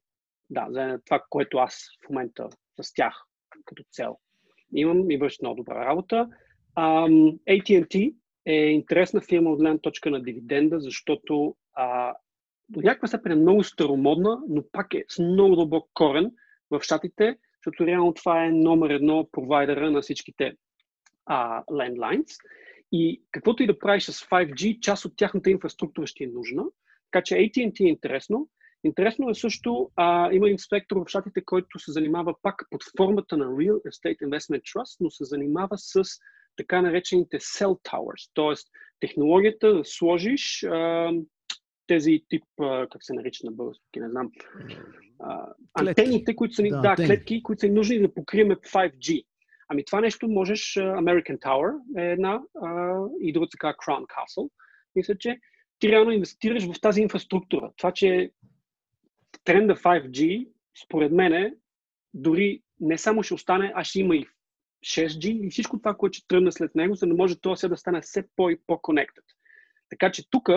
да, за това, което аз в момента с тях като цел имам и върши много добра работа. Um, AT&T е интересна фирма от гледна точка на дивиденда, защото а, до някаква степен е много старомодна, но пак е с много дълбок корен в щатите, защото реално това е номер едно провайдера на всичките а, landlines. И каквото и да правиш с 5G, част от тяхната инфраструктура ще е нужна. Така че AT&T е интересно. Интересно е също, а, има инспектор в щатите, който се занимава пак под формата на Real Estate Investment Trust, но се занимава с така наречените cell towers, т.е. технологията да сложиш а, тези тип, а, как се нарича на български, не знам, а, антените, които са ни, да, да клетки, които са ни нужни да покрием 5G. Ами това нещо можеш, American Tower е една а, и другата се казва Crown Castle. Мисля, че ти реално инвестираш в тази инфраструктура. Това, че тренда 5G, според мен, дори не само ще остане, а ще има и 6G и всичко това, което ще тръгне след него, за да може това да стане все по- и по-конектед. Така че тук,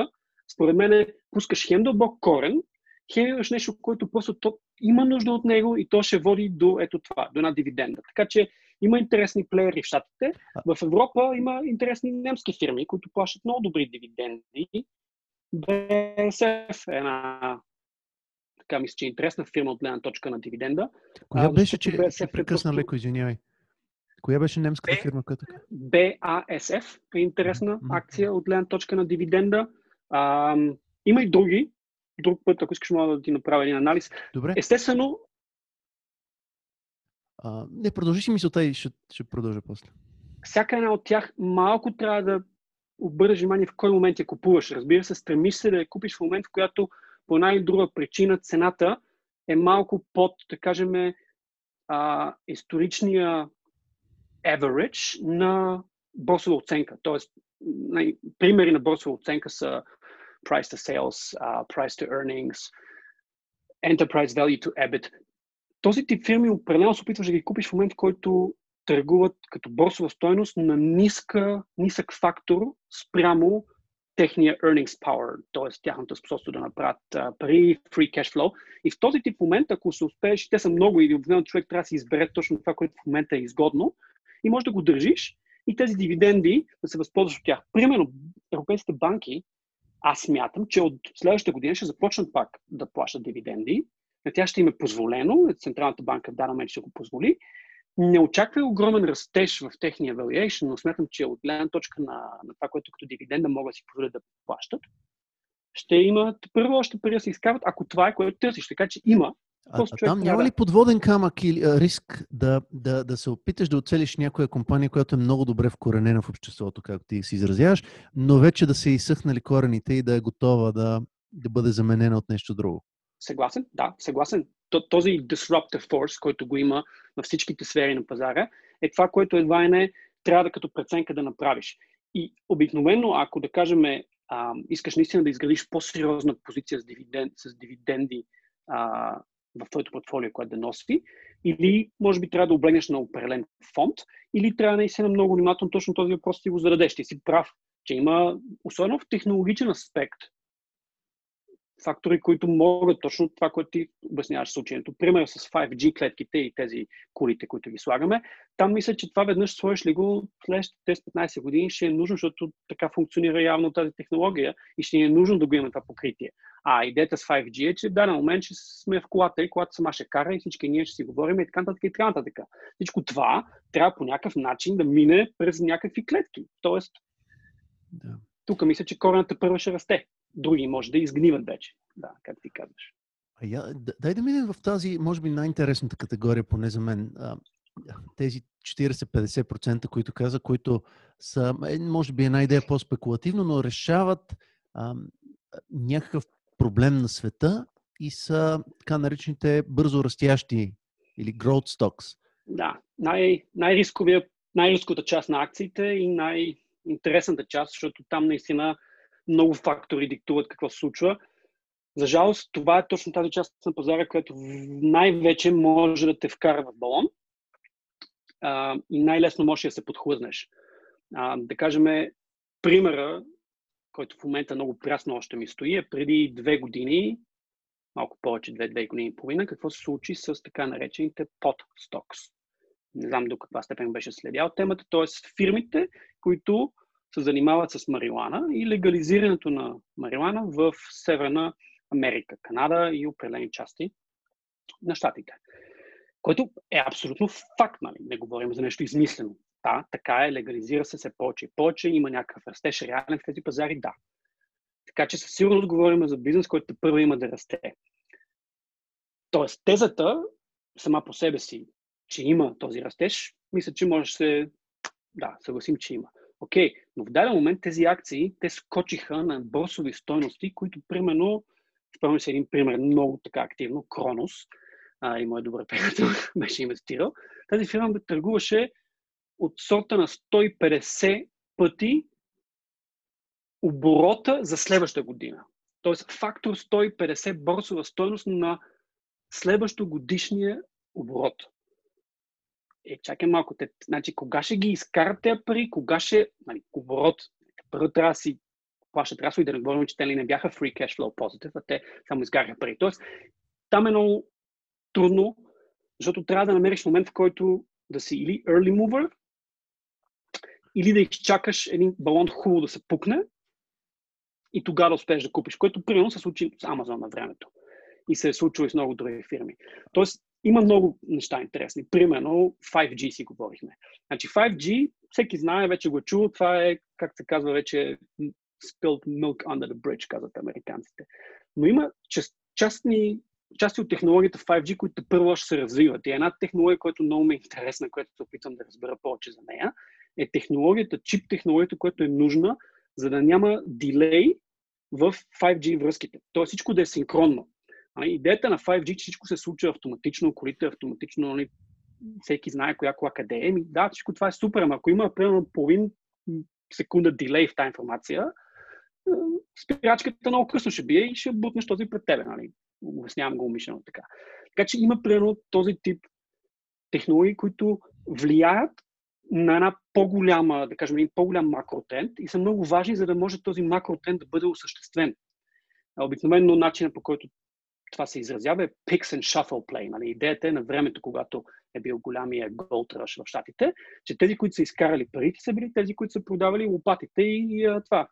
според мен, пускаш хем дълбок корен, хем имаш нещо, което просто то има нужда от него и то ще води до ето това, до една дивиденда. Така че има интересни плеери в Штатите. В Европа има интересни немски фирми, които плащат много добри дивиденди. BSF е една така мисля, че е интересна фирма от гледна точка на дивиденда. Коя беше, че ще прекъсна леко, извинявай. Коя беше немската B, фирма? Като? BASF е интересна mm-hmm. акция от гледна точка на дивиденда. А, има и други. Друг път, ако искаш, мога да ти направя един анализ. Добре. Естествено. А, не, продължи мисълта и ще, ще продължа после. Всяка една от тях малко трябва да обърнеш внимание в кой момент я купуваш. Разбира се, стремиш се да я купиш в момент, в която по една или друга причина цената е малко под, да кажем, а, историчния average на борсова оценка. Тоест, примери на борсова оценка са price to sales, uh, price to earnings, enterprise value to EBIT. Този тип фирми определено се опитваш да ги купиш в момент, в който търгуват като борсова стойност на ниска, нисък фактор спрямо техния earnings power, т.е. тяхната способност да направят пари, free cash flow. И в този тип момент, ако се успееш, те са много и обикновено човек трябва да си избере точно това, което в момента е изгодно и може да го държиш и тези дивиденди да се възползваш от тях. Примерно, европейските банки, аз смятам, че от следващата година ще започнат пак да плащат дивиденди. На тях ще им е позволено, Централната банка в даден момент ще го позволи, не очаква огромен растеж в техния valuation, но смятам, че от гледна точка на, на това, което като дивиденда могат да си позволят да плащат, ще имат първо още пари да се изкарват, ако това е което търсиш. Така че има. А, а там няма ли подводен камък или а, риск да, да, да се опиташ да оцелиш някоя компания, която е много добре вкоренена в обществото, както ти се изразяваш, но вече да се изсъхнали корените и да е готова да, да бъде заменена от нещо друго? Съгласен, да, съгласен този disruptive force, който го има на всичките сфери на пазара, е това, което едва и не трябва да като преценка да направиш. И обикновено, ако да кажем, искаш наистина да изградиш по-сериозна позиция с, дивиден, с дивиденди а, в твоето портфолио, което да носи, или може би трябва да облегнеш на определен фонд, или трябва наистина много внимателно точно този въпрос си го зададеш. Ти си прав, че има, особено в технологичен аспект, фактори, които могат точно това, което ти обясняваш случаето. Пример с 5G клетките и тези колите, които ги слагаме. Там мисля, че това веднъж сложиш ли го следващите 10-15 години ще е нужно, защото така функционира явно тази технология и ще ни е нужно да го имаме това покритие. А идеята с 5G е, че в даден момент ще сме в колата и колата сама ще кара и всички ние ще си говорим и така нататък и така нататък. Всичко това трябва по някакъв начин да мине през някакви клетки. Тоест, да. тук мисля, че корената първа ще расте други може да изгниват вече. Да, как ти казваш. А я, дай да минем в тази, може би, най-интересната категория, поне за мен. Тези 40-50%, които каза, които са, е, може би, една идея по-спекулативно, но решават а, някакъв проблем на света и са така наречените бързо растящи или growth stocks. Да, най- най-рисковата част на акциите и най-интересната част, защото там наистина много фактори диктуват какво се случва. За жалост, това е точно тази част на пазара, която най-вече може да те вкара в балон а, и най-лесно може да се подхлъзнеш. А, да кажем, примера, който в момента много прясно още ми стои, е преди две години, малко повече, две, две години и половина, какво се случи с така наречените под стокс. Не знам до каква степен беше следял темата, т.е. фирмите, които се занимават с марилана и легализирането на марилана в Северна Америка, Канада и определени части на щатите. Което е абсолютно факт, нали? Не говорим за нещо измислено. Да, така е, легализира се се повече и повече, има някакъв растеж реален в тези пазари, да. Така че със сигурност говорим за бизнес, който първо има да расте. Тоест, тезата сама по себе си, че има този растеж, мисля, че може да се да, съгласим, че има. Окей, но в даден момент тези акции, те скочиха на борсови стойности, които примерно, спомням се един пример много така активно, Кронос, а, и мой добър приятел [LAUGHS] беше инвестирал. Тази фирма търгуваше от сорта на 150 пъти оборота за следващата година. Тоест фактор 150 борсова стойност на следващо годишния оборот. Е, чакай малко, те, значи, кога ще ги изкарат тези пари, кога ще, нали, оборот, първо трябва да си плащат разходи, да не говорим, че те ли не бяха free cash flow positive, а те само изкараха пари. Тоест, там е много трудно, защото трябва да намериш момент, в който да си или early mover, или да изчакаш един балон хубаво да се пукне и тогава да успееш да купиш, което примерно се случи с Amazon на времето. И се е случило и с много други фирми. Тоест, има много неща интересни. Примерно 5G си говорихме. Значи 5G, всеки знае, вече го чул, това е, как се казва, вече spilled milk under the bridge, казват американците. Но има част, частни, части от технологията 5G, които първо ще се развиват. И една технология, която много ме е интересна, която се опитвам да разбера повече за нея, е технологията, чип технологията, която е нужна, за да няма дилей в 5G връзките. Тоест всичко да е синхронно. Идеята на 5G, че всичко се случва автоматично, колите автоматично, нали, всеки знае коя кола къде е. Ми, да, всичко това е супер, ама ако има примерно половин секунда дилей в тази информация, спирачката много късно ще бие и ще бутнеш този пред тебе. Нали? Обяснявам го умишлено така. Така че има примерно този тип технологии, които влияят на една по-голяма, да кажем, един по-голям макротренд и са много важни, за да може този макротренд да бъде осъществен. Обикновено начинът по който това се изразява е picks and shuffle play. Нали? Идеята е на времето, когато е бил голямия gold rush в Штатите, че тези, които са изкарали парите, са били тези, които са продавали лопатите и, и а, това,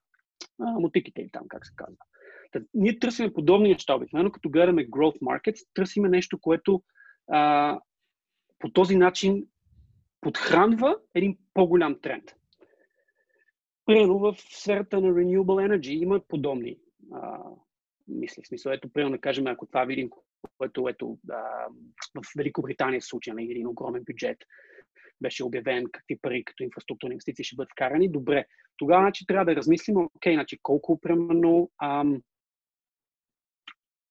а, мотиките или там, как се казва. Та, ние търсиме подобни неща. Обикновено, като гледаме growth markets, търсиме нещо, което а, по този начин подхранва един по-голям тренд. Примерно в сферата на renewable energy има подобни а, мисли. В смисъл, ето, примерно да кажем, ако това видим, което ето, а, в Великобритания се случи на нали, един огромен бюджет, беше обявен какви пари като инфраструктурни инвестиции ще бъдат вкарани, добре. Тогава значи, трябва да размислим, окей, значи, колко примерно ам,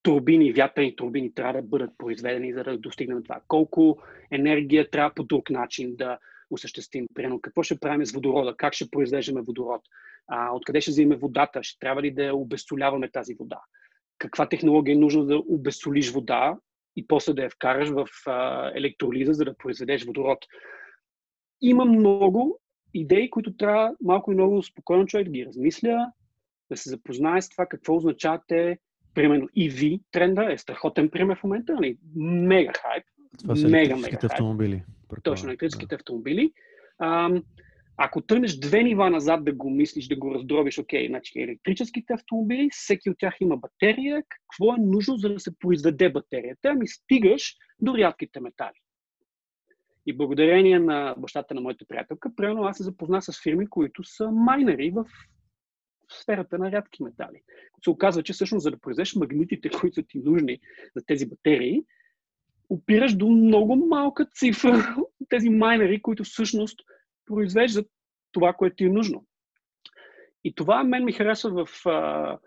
турбини, вятърни турбини трябва да бъдат произведени, за да достигнем това. Колко енергия трябва по друг начин да осъществим. Примерно, какво ще правим с водорода, как ще произвеждаме водород, а, откъде ще вземем водата, ще трябва ли да обесоляваме тази вода, каква технология е нужно да обесолиш вода и после да я вкараш в а, електролиза, за да произведеш водород. Има много идеи, които трябва малко и много спокойно човек да ги размисля, да се запознае с това какво означават те, примерно EV тренда е страхотен пример в момента, нали? мега хайп. Това са мега, мега автомобили. Хайп. Точно, електрическите да. автомобили. А, ако тръгнеш две нива назад да го мислиш, да го раздробиш, окей, значи електрическите автомобили, всеки от тях има батерия, какво е нужно за да се произведе батерията? Ами стигаш до рядките метали. И благодарение на бащата на моята приятелка, примерно аз се запозна с фирми, които са майнери в сферата на рядки метали. Се оказва, че всъщност за да произведеш магнитите, които са ти нужни за тези батерии, опираш до много малка цифра от тези майнери, които всъщност произвеждат това, което ти е нужно. И това мен ми харесва в а,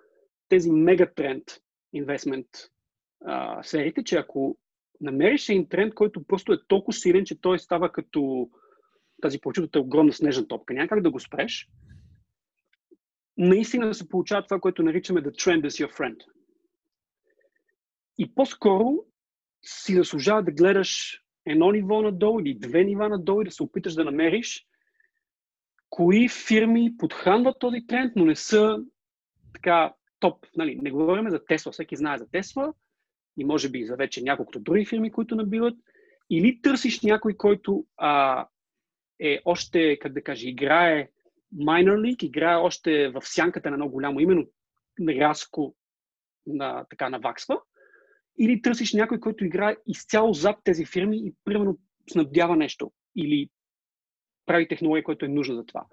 тези мегатренд инвестмент сериите, че ако намериш един тренд, който просто е толкова силен, че той става като тази почутата огромна снежна топка, няма как да го спреш, наистина се получава това, което наричаме the trend is your friend. И по-скоро си заслужава да гледаш едно ниво надолу или две нива надолу и да се опиташ да намериш кои фирми подхранват този тренд, но не са така топ. Нали, не говорим за Тесла, всеки знае за Тесла и може би за вече няколкото други фирми, които набиват. Или търсиш някой, който а, е още, как да кажа, играе minor league, играе още в сянката на едно голямо, именно рязко на, така наваксва, или търсиш някой, който играе изцяло зад тези фирми и примерно снабдява нещо или прави технология, която е нужна за това.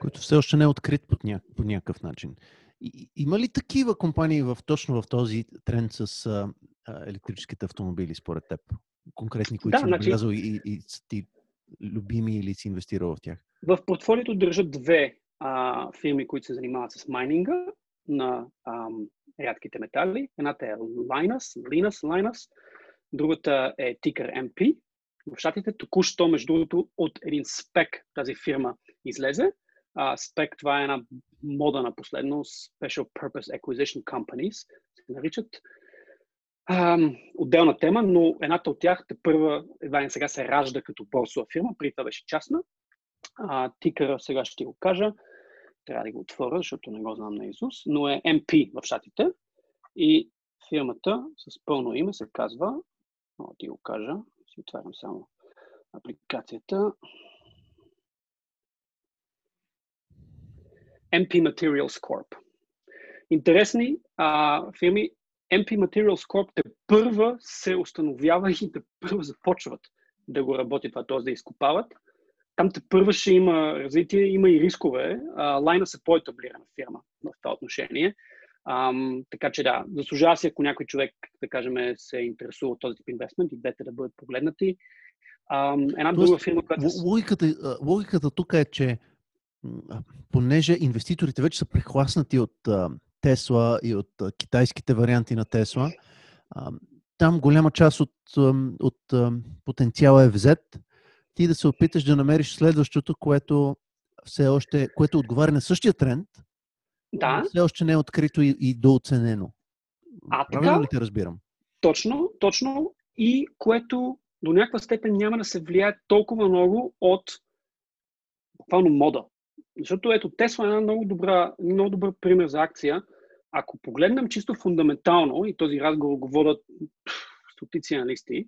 Който все още не е открит по, ня... по някакъв начин. И, има ли такива компании в, точно в този тренд с а, електрическите автомобили, според теб? Конкретни, които да, си значи... набелязал и, и, ти любими или си инвестирал в тях? В портфолиото държат две а, фирми, които се занимават с майнинга на ам, рядките метали. Едната е Linus, Linus, Linus. Другата е Ticker MP. В щатите току-що, между другото, от един спек тази фирма излезе. Uh, спек, това е една мода на последно, Special Purpose Acquisition Companies, се наричат. Um, отделна тема, но едната от тях, те първа, едва не сега се ражда като борсова фирма, преди това беше частна. Uh, тикъра сега ще го кажа трябва да го отворя, защото не го знам на Изус, но е MP в щатите и фирмата с пълно име се казва, о, ти го кажа, си отварям само апликацията, MP Materials Corp. Интересни а, фирми. MP Materials Corp те първа се установява и те първа започват да го работят това, т.е. да изкопават там те първа ще има развитие, има и рискове. Лайна се по-етаблирана фирма в това отношение. Um, така че да, заслужава си, ако някой човек, да кажем, се интересува от този тип инвестмент и двете да бъдат погледнати. Um, една Тоест, друга фирма, която... Логиката, логиката тук е, че понеже инвеститорите вече са прехласнати от Тесла и от китайските варианти на Тесла, там голяма част от, от потенциала е взет ти да се опиташ да намериш следващото, което все още, което отговаря на същия тренд, да. все още не е открито и, и дооценено. А, Правилно така, ли те разбирам? Точно, точно. И което до някаква степен няма да се влияе толкова много от буквално мода. Защото ето Тесла е една много, добра, много добър пример за акция. Ако погледнем чисто фундаментално, и този разговор го водят стотици аналисти,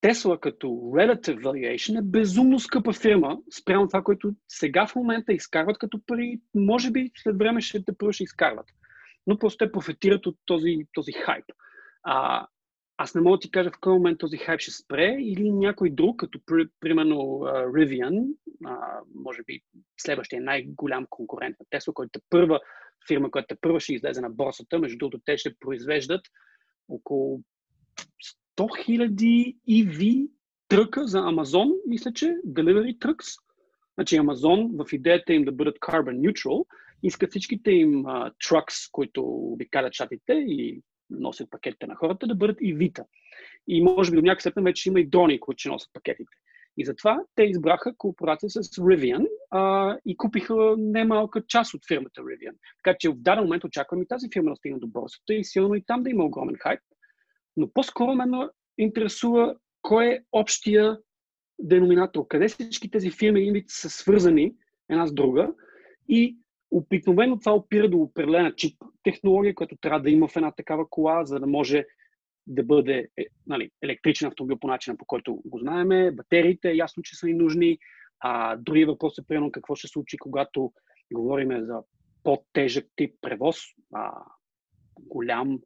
Тесла като relative valuation е безумно скъпа фирма спрямо това, което сега в момента изкарват като пари. Може би след време ще те първо ще изкарват. Но просто те профитират от този, този хайп. А, аз не мога да ти кажа в кой момент този хайп ще спре или някой друг, като примерно uh, Rivian, uh, може би следващия най-голям конкурент на Тесла, който е първа фирма, която е първа ще излезе на борсата. Между другото, те ще произвеждат около 100 хиляди EV тръка за Amazon, мисля, че Delivery Trucks. Значи Amazon в идеята им да бъдат carbon neutral, искат всичките им uh, trucks, които обикалят шатите и носят пакетите на хората, да бъдат и Vita. И може би до някакъв степен вече има и дрони, които ще носят пакетите. И затова те избраха кооперация с Rivian а, и купиха немалка част от фирмата Rivian. Така че в даден момент очаквам и тази фирма да стигне до борсата и силно и там да има огромен хайп. Но по-скоро ме интересува кой е общия деноминатор, къде всички тези фирми са свързани една с друга и обикновено това опира до определена чип технология, която трябва да има в една такава кола, за да може да бъде е, нали, електричен автомобил по начина, по който го знаеме. Батериите, ясно, че са ни нужни. А, други въпрос е, примерно, какво ще случи, когато говорим за по-тежък тип превоз, а, голям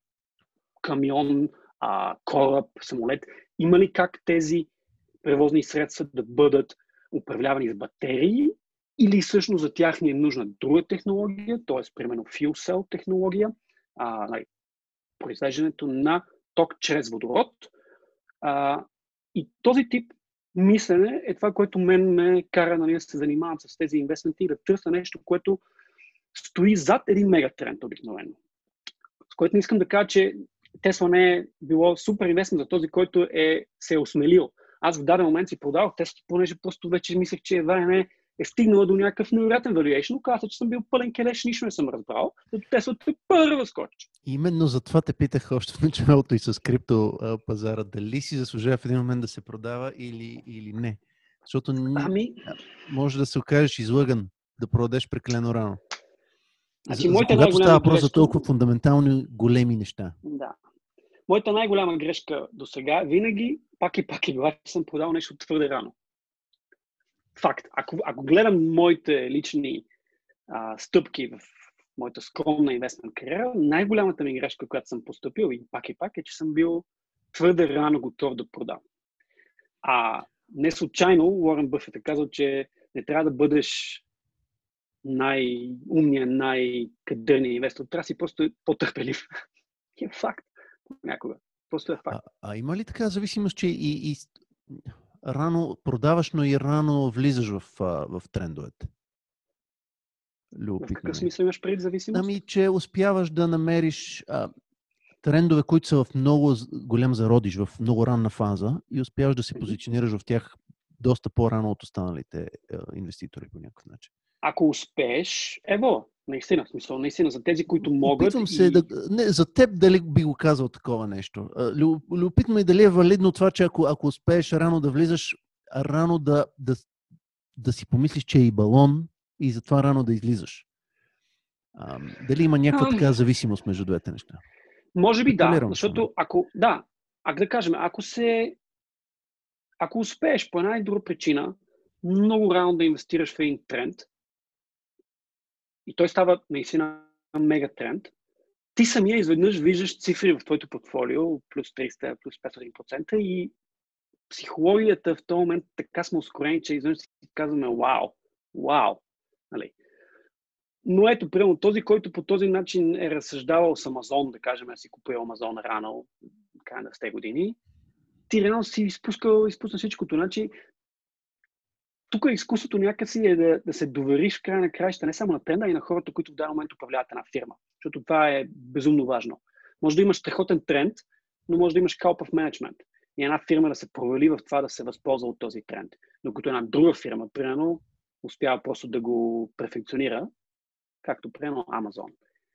камион, а, кораб, самолет. Има ли как тези превозни средства да бъдат управлявани с батерии или всъщност за тях ни е нужна друга технология, т.е. примерно fuel cell технология, а, нали, произвеждането на ток чрез водород. А, и този тип мислене е това, което мен ме кара нали, да се занимавам с тези инвестменти и да търся нещо, което стои зад един мегатренд обикновено. С което не искам да кажа, че Тесла не е било супер инвестмент за този, който е, се е осмелил. Аз в даден момент си продавах Тесла, понеже просто вече мислех, че едва не е стигнала до някакъв невероятен valuation, оказа, че съм бил пълен келеш, нищо не съм разбрал, защото те са първа скочи. Именно за това те питах още в началото и с крипто пазара, дали си заслужава в един момент да се продава или, или не. Защото ами... може да се окажеш излъган, да продадеш прекалено рано. Значи, за, моята когато става въпрос за толкова фундаментални големи неща. Да. Моята най-голяма грешка до сега винаги, пак и пак и била, че съм продал нещо твърде рано. Факт. Ако, ако гледам моите лични а, стъпки в моята скромна инвестмент кариера, най-голямата ми грешка, която съм поступил и пак и пак е, че съм бил твърде рано готов да продам. А не случайно Уорън Бъфет е казал, че не трябва да бъдеш най-умният, най-кадърният инвестор. Трябва да си просто по-търпелив. [LAUGHS] е факт. Някога. Просто е факт. А, а има ли така зависимост, че и, и рано продаваш, но и рано влизаш в, в трендовете? Любопитно. В какъв смисъл имаш пред зависимост? Ами, че успяваш да намериш а, трендове, които са в много голям зародиш, в много ранна фаза и успяваш да се позиционираш в тях доста по-рано от останалите а, инвеститори по някакъв начин. Ако успееш, ево, наистина, смисъл, наистина, за тези, които могат. Опитвам се и... да. Не, за теб дали би го казал такова нещо. Любопитно е дали е валидно това, че ако, ако успееш рано да влизаш, рано да, да, да си помислиш, че е и балон и затова рано да излизаш. А, дали има някаква така зависимост между двете неща? Може би да, защото ако, да, ако да кажем, ако се, ако успееш по една и друга причина, много рано да инвестираш в един тренд, и той става наистина мега тренд, ти самия изведнъж виждаш цифри в твоето портфолио, плюс 300, плюс 500% и психологията в този момент така сме ускорени, че изведнъж си казваме вау, вау. Нали? Но ето, примерно, този, който по този начин е разсъждавал с Амазон, да кажем, си купил Амазон рано, края на 100 години, ти реално си изпускал, изпусна всичкото. Значи, тук изкуството някакси е да, да се довериш в края на краища не само на тренда, а и на хората, които в даден момент управляват една фирма. Защото това е безумно важно. Може да имаш страхотен тренд, но може да имаш калпав менеджмент. И една фирма да се провали в това да се възползва от този тренд. Докато една друга фирма, примерно, успява просто да го перфекционира, както примерно Amazon.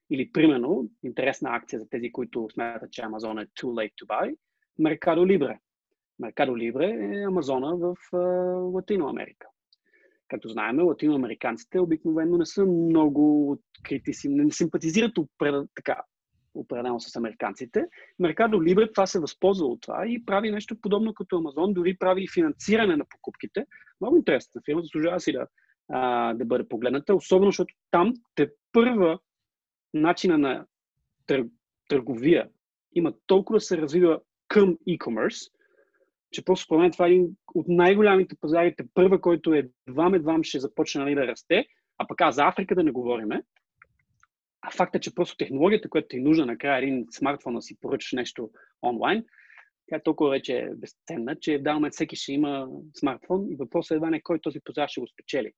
Или примерно, интересна акция за тези, които смятат, че Amazon е too late to buy, Mercado Libre. Mercado Libre е Амазона в Латино Америка. Както знаем, латиноамериканците обикновено не са много открити, не симпатизират така, определено с американците. Меркадо Либре това се възползва от това и прави нещо подобно като Амазон, дори прави финансиране на покупките. Много интересна фирма, заслужава си да, а, да бъде погледната, особено защото там те първа начина на тър, търговия има толкова да се развива към e-commerce, че просто според мен това е един от най-голямите пазарите, първа, който е едва едва ще започне нали, да расте, а пък за Африка да не говориме. А факта, че просто технологията, която ти е нужна накрая един смартфон да си поръчаш нещо онлайн, тя е толкова вече е безценна, че в даден всеки ще има смартфон и въпросът е едва не кой този пазар ще го спечели.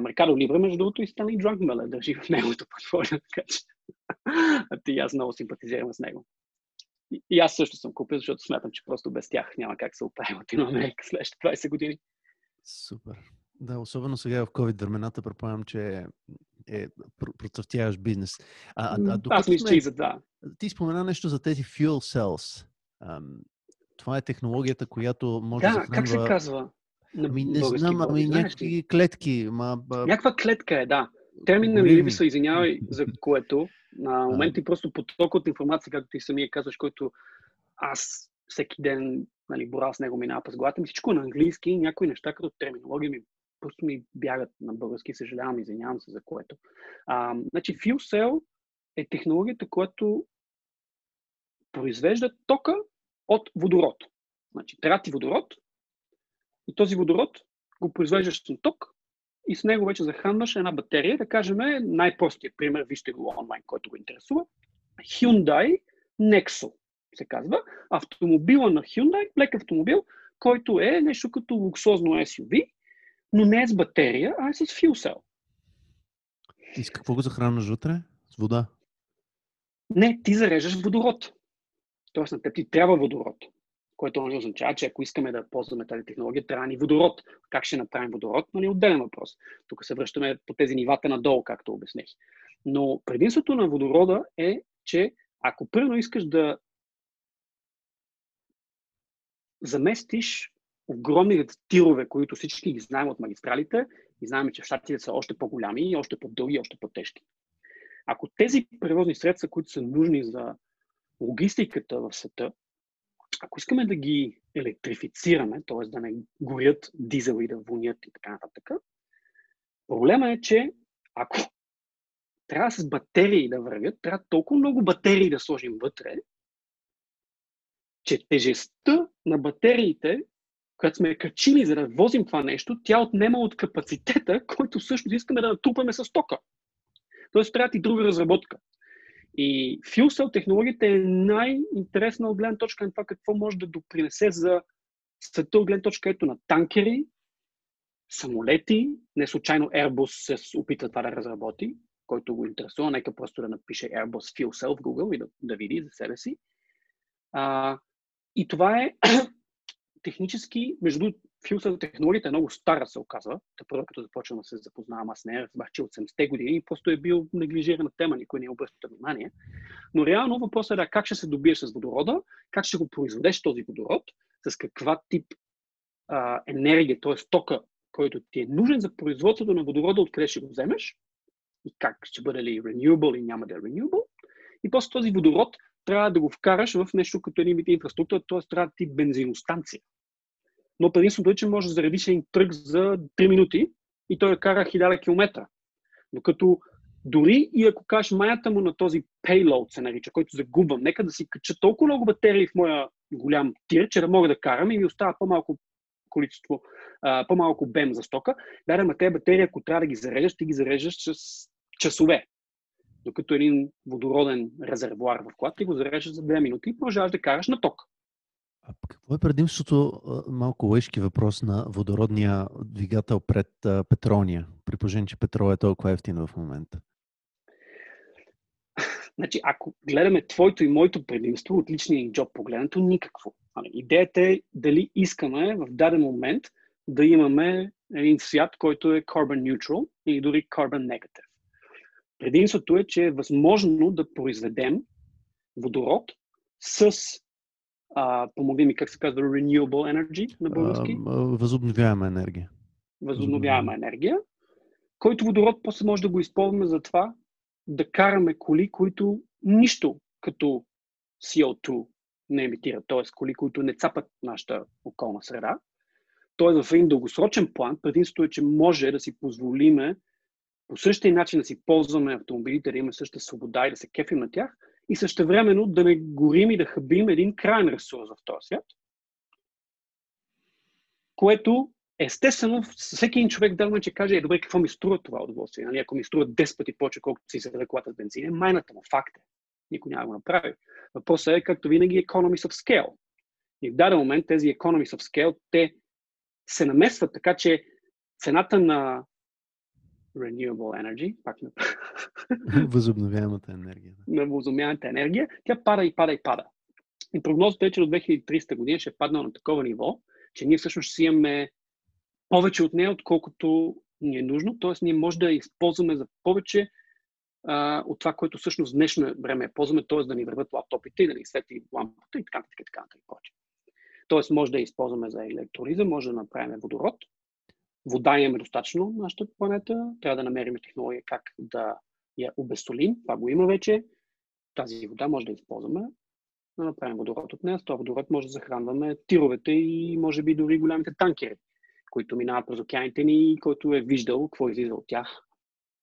Меркадо Либра, между другото, и Станли Дрункмеле държи в неговото портфолио, [LAUGHS] така че ти аз много симпатизирам с него. И, аз също съм купил, защото смятам, че просто без тях няма как се оправи Латино Америка [LAUGHS] следващите 20 години. Супер. Да, особено сега в COVID времената, предполагам, че е процъфтяваш бизнес. А, а, а Аз мисля, и за това. Ти спомена нещо за тези fuel cells. това е технологията, която може да, да захранва... как се казва? Ами не знам, ами някакви клетки. Ма. Някаква клетка е, да. Термин на ми се извинявай за което. На моменти просто поток от информация, както ти самия казваш, който аз всеки ден нали, борал с него минава през главата ми. Всичко е на английски някои неща като терминология ми просто ми бягат на български. Съжалявам, извинявам се за което. А, значи, Fuel Cell е технологията, която произвежда тока от водород. Значи, трябва ти водород и този водород го произвеждаш на ток и с него вече захранваш една батерия. Да кажем най-простия пример, вижте го онлайн, който го интересува. Hyundai Nexo се казва. Автомобила на Hyundai, лек автомобил, който е нещо като луксозно SUV, но не е с батерия, а е с fuel cell. И с какво го захранваш вътре? С вода? Не, ти зареждаш водород. Тоест на теб ти трябва водород. Което нали, означава, че ако искаме да ползваме тази технология, трябва ни водород. Как ще направим водород? Нали, отделен въпрос. Тук се връщаме по тези нивата надолу, както обяснех. Но предимството на водорода е, че ако първо искаш да заместиш огромни тирове, които всички ги знаем от магистралите и знаем, че в щатите са още по-голями, още по-дълги, още по-тежки. Ако тези превозни средства, които са нужни за логистиката в света, ако искаме да ги електрифицираме, т.е. да не горят дизел и да вонят и така нататък, проблема е, че ако трябва с батерии да вървят, трябва толкова много батерии да сложим вътре, че тежестта на батериите, която сме качили за да возим това нещо, тя отнема от капацитета, който всъщност искаме да натрупаме с тока. Тоест трябва и друга разработка. И Fuel Cell технологията е най-интересна от гледна точка на това какво може да допринесе за света от гледна точка ето на танкери, самолети. Не случайно Airbus се опитва това да разработи, който го интересува. Нека просто да напише Airbus Fuel Cell в Google и да, да види за себе си. А, и това е [CLEARS THROAT] технически, между филсовата технологията е много стара, се оказва. Та първо, като започвам да се запознавам, аз не разбрах, че от 70-те години и просто е бил неглижирана тема, никой не е обръща внимание. Но реално въпросът е да как ще се добиеш с водорода, как ще го произведеш този водород, с каква тип а, енергия, т.е. тока, който ти е нужен за производството на водорода, откъде ще го вземеш и как ще бъде ли renewable или няма да е renewable. И после този водород трябва да го вкараш в нещо като един вид инфраструктура, т.е. трябва да ти бензиностанция. Но предимството е, че можеш да заредиш един тръг за 3 минути и той кара 1000 км. Докато дори и ако кажеш майната му на този payload, се нарича, който загубвам, нека да си кача толкова много батерии в моя голям тир, че да мога да карам и ми остава по-малко количество, по-малко бем за стока. Да, да, тези батерии, ако трябва да ги зареждаш, ти ги зареждаш с часове докато един водороден резервуар в колата и го зареждаш за 2 минути и продължаваш да караш на ток. А какво е предимството, малко лъжки въпрос, на водородния двигател пред петролния, при положение, че петрол е толкова ефтин в момента? Значи, ако гледаме твоето и моето предимство от личния джоб погледнато, никакво. Ами, идеята е дали искаме в даден момент да имаме един свят, който е carbon neutral или дори carbon negative. Предимството е, че е възможно да произведем водород с а, помогни ми, как се казва, renewable energy на български? Възобновяема енергия. Възобновяема енергия, който водород после може да го използваме за това да караме коли, които нищо като CO2 не емитират, т.е. коли, които не цапат нашата околна среда. Тоест в един дългосрочен план предимството е, че може да си позволиме по същия начин да си ползваме автомобилите, да имаме същата свобода и да се кефим на тях, и също времено да не горим и да хабим един крайен ресурс в този свят, което естествено всеки един човек да че каже, е добре, какво ми струва това удоволствие? Нали? Ако ми струва 10 пъти повече, колкото си за колата с бензин, е майната му факт е. Никой няма го направи. Въпросът е, както винаги, economies of scale. И в даден момент тези economies of scale, те се намесват така, че цената на renewable energy, пак на... [LAUGHS] Възобновяемата енергия. На възобновяемата енергия, тя пада и пада и пада. И прогнозата е, че до 2300 година ще е паднал на такова ниво, че ние всъщност ще имаме повече от нея, отколкото ни е нужно. Тоест, ние може да използваме за повече а, от това, което всъщност днешно време е ползваме, т.е. да ни върват лаптопите и да ни свети лампата и така нататък. Така, така, така, Тоест, може да я използваме за електролиза, може да направим водород, вода имаме достатъчно на нашата планета, трябва да намерим технология как да я обесолим, това го има вече. Тази вода може да използваме, да направим водород от нея. С този водород може да захранваме тировете и може би дори голямите танкери, които минават през океаните ни и който е виждал какво излиза от тях.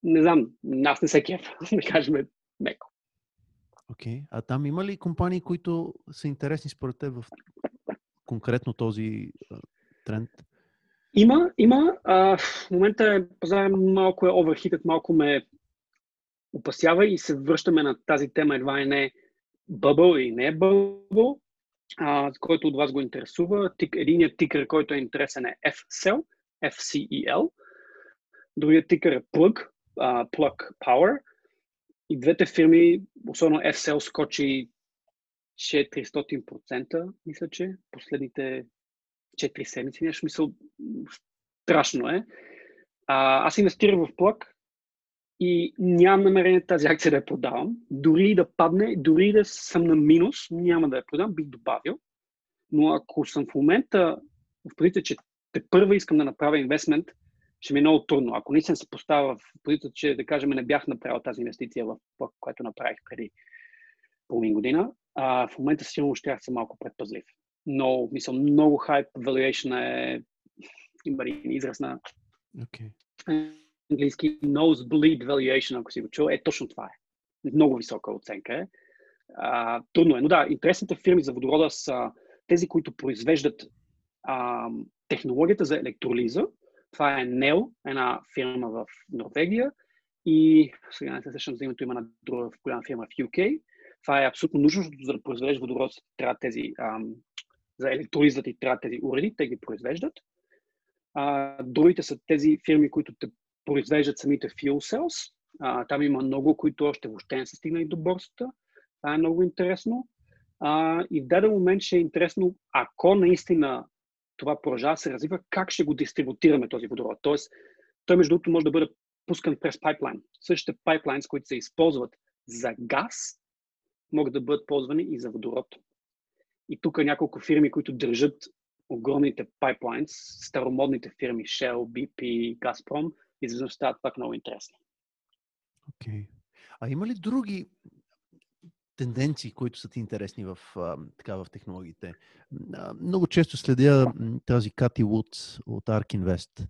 Не знам, нас не се кеф, [LAUGHS] да кажем меко. Окей. Okay. А там има ли компании, които са интересни според теб в конкретно този тренд? Има, има. А, в момента е, пазар малко е оверхитът, малко ме опасява и се връщаме на тази тема едва и не бъбъл и не е бъбъл, а, който от вас го интересува. Тик, единият тикър, който е интересен е FCL, FCEL. Другият тикър е Plug, uh, Plug Power. И двете фирми, особено FCL, скочи 400%, мисля, че последните 4 седмици, нещо мисъл, страшно е. А, аз инвестирах в плък и нямам намерение тази акция да я продавам. Дори да падне, дори да съм на минус, няма да я продам, бих добавил. Но ако съм в момента в позиция, че те първа искам да направя инвестмент, ще ми е много трудно. Ако не се поставя в позиция, че да кажем не бях направил тази инвестиция, в която направих преди половин година, а, в момента сигурно ще съм малко предпазлив. Но, мисля, много хайп, valuation е, има един израз на okay. английски nosebleed valuation, ако си го чул, е точно това е. Много висока оценка е. А, трудно е. Но да, интересните фирми за водорода са тези, които произвеждат а, технологията за електролиза. Това е NEO, една фирма в Норвегия и сега не се сещам за името, има една друга голяма фирма в UK. Това е абсолютно нужно, защото за да произведеш водород, трябва тези, ам, за електролиза ти трябва тези уреди, те ги произвеждат. А, другите са тези фирми, които те произвеждат самите fuel cells. А, там има много, които още въобще не са стигнали до борсата. Това е много интересно. А, и в даден момент ще е интересно, ако наистина това продължава се развива, как ще го дистрибутираме този водород. Тоест, той между другото може да бъде пускан през пайплайн. Същите пайплайн, които се използват за газ, могат да бъдат ползвани и за водород. И тук няколко фирми, които държат огромните пайплайнс, старомодните фирми Shell, BP, Gazprom, изведнъж стават пак много интересни. Окей. Okay. А има ли други тенденции, които са ти интересни в, така, в технологиите? Много често следя тази Кати Вудс от ARK Invest.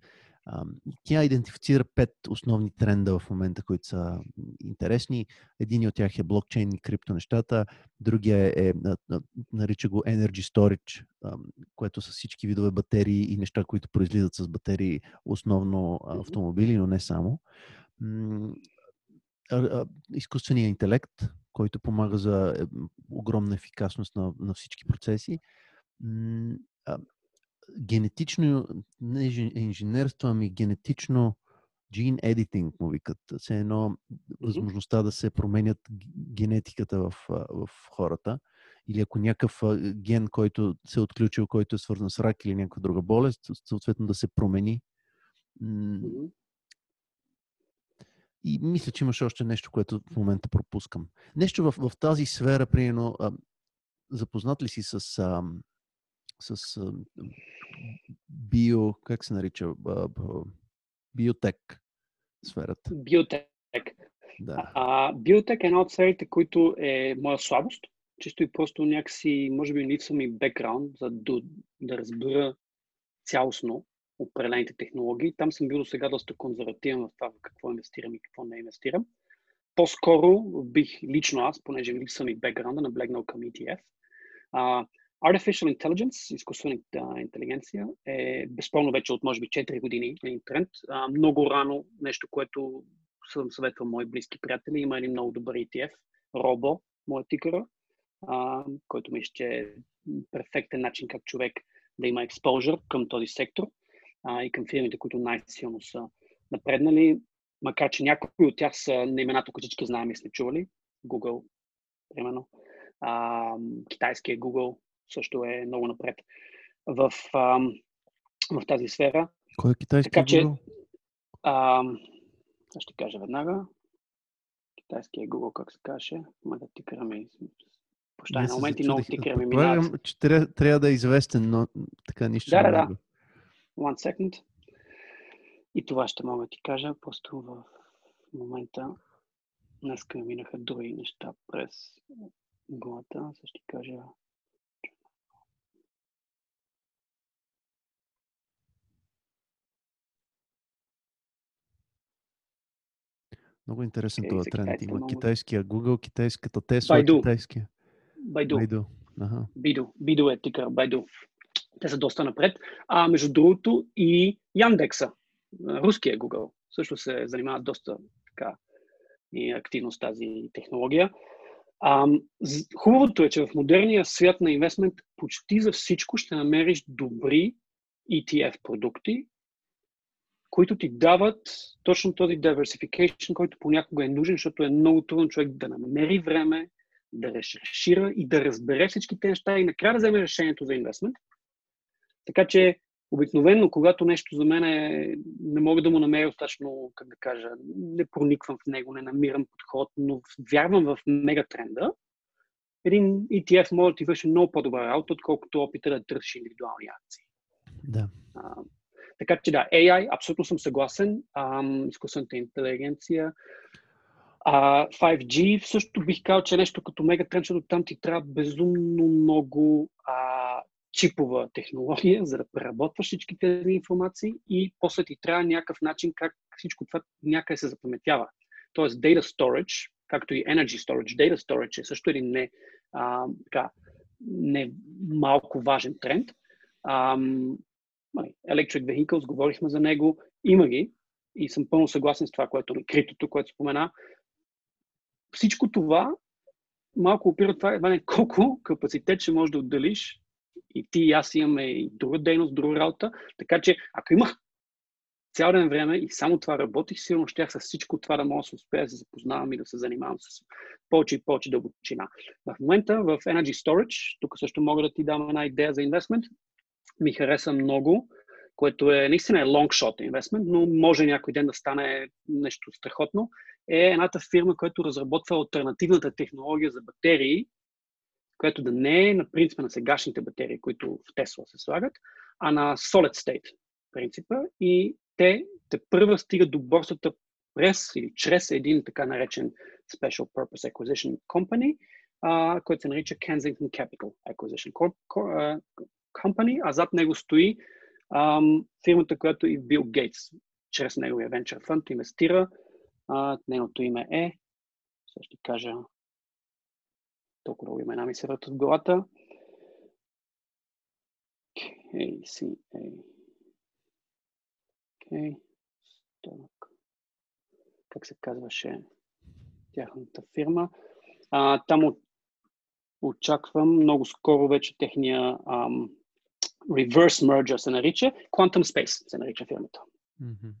Тя идентифицира пет основни тренда в момента, които са интересни. Един от тях е блокчейн и криптонещата, другия е, е нарича го Energy Storage, което са всички видове батерии и неща, които произлизат с батерии, основно автомобили, но не само. Изкуственият интелект, който помага за огромна ефикасност на, на всички процеси генетично, не инженерство, ами генетично gene editing му викат. Все едно възможността да се променят генетиката в, в хората. Или ако някакъв ген, който се е отключил, който е свързан с рак или някаква друга болест, съответно да се промени. И мисля, че имаше още нещо, което в момента пропускам. Нещо в, в тази сфера, примерно, запознат ли си с, с био, как се нарича, биотек сферата. Биотек. Да. А, биотек е една от сферите, които е моя слабост. Чисто и просто някакси, може би, липсва ми бекграунд, за да, да разбера цялостно определените технологии. Там съм бил до сега доста консервативен в това в какво инвестирам и какво не инвестирам. По-скоро бих лично аз, понеже липсва ми бекграунда, наблегнал към ETF. А, Artificial Intelligence, изкуствена интелигенция, е безспорно вече от може би 4 години един тренд. А, много рано нещо, което съм съветвал мои близки приятели. Има един много добър ETF, Робо, моят тикъра, който ми ще е перфектен начин как човек да има експожър към този сектор а, и към фирмите, които най-силно са напреднали, макар че някои от тях са на имената, които всички знаем и сме чували. Google, примерно. А, китайския Google, също е много напред в, а, в тази сфера. Кой е китайски така, че, а, ще кажа веднага. Китайския Google, как се каже, ма да тикаме. Пощай, на моменти много тикаме минават. че трябва, трябва да е известен, но така нищо да, не да, да. One second. И това ще мога да ти кажа, просто в момента днеска минаха други неща през главата. Ще кажа Много интересен okay, този тренд. Има китайския Google, китайската Tesla, Baidu. китайския. Baidu. Baidu. Ага. Baidu. Baidu е тикър, Baidu. Те са доста напред. А между другото и Яндекса, руския Google, също се занимават доста така и активно с тази технология. А, хубавото е, че в модерния свят на инвестмент почти за всичко ще намериш добри ETF продукти, които ти дават точно този diversification, който понякога е нужен, защото е много трудно човек да намери време да решира и да разбере всички тези неща и накрая да вземе решението за инвестмент. Така че обикновено, когато нещо за мен е, не мога да му намеря достатъчно, как да кажа, не прониквам в него, не намирам подход, но вярвам в мегатренда, един ETF може да ти върши много по-добра работа, отколкото опита да търсиш индивидуални акции. Да. А, така че да, AI, абсолютно съм съгласен. Ам, изкуствената интелигенция. А, 5G също бих казал, че е нещо като мегатренд, защото там ти трябва безумно много а, чипова технология, за да преработваш всички тези информации и после ти трябва някакъв начин как всичко това някъде се запаметява. Тоест data storage, както и energy storage, data storage е също един не, а, така, не малко важен тренд. А, electric vehicles, говорихме за него, има ги и съм пълно съгласен с това, което е критото, което спомена. Всичко това малко опира това, Иване, колко капацитет ще можеш да отделиш и ти и аз имаме и друга дейност, друга работа. Така че, ако имах цял ден време и само това работих, сигурно щях с всичко това да мога да се успея да се запознавам и да се занимавам с повече и повече дълбочина. В момента в Energy Storage, тук също мога да ти дам една идея за инвестмент, ми хареса много, което е наистина е shot investment, но може някой ден да стане нещо страхотно, е едната фирма, която разработва альтернативната технология за батерии, която да не е на принципа на сегашните батерии, които в Тесла се слагат, а на solid state принципа и те те първа стигат до борсата през или чрез един така наречен Special Purpose Acquisition Company, а, който се нарича Kensington Capital Acquisition Company, а зад него стои ам, фирмата, която и Бил Гейтс чрез неговия Venture Fund инвестира. А, нейното име е, сега ще кажа, толкова много имена ми се въртат в главата. KCA. Okay. Как се казваше тяхната фирма. А, там очаквам много скоро вече техния ам, reverse merger се нарича. Quantum Space се нарича фирмата. Mm-hmm.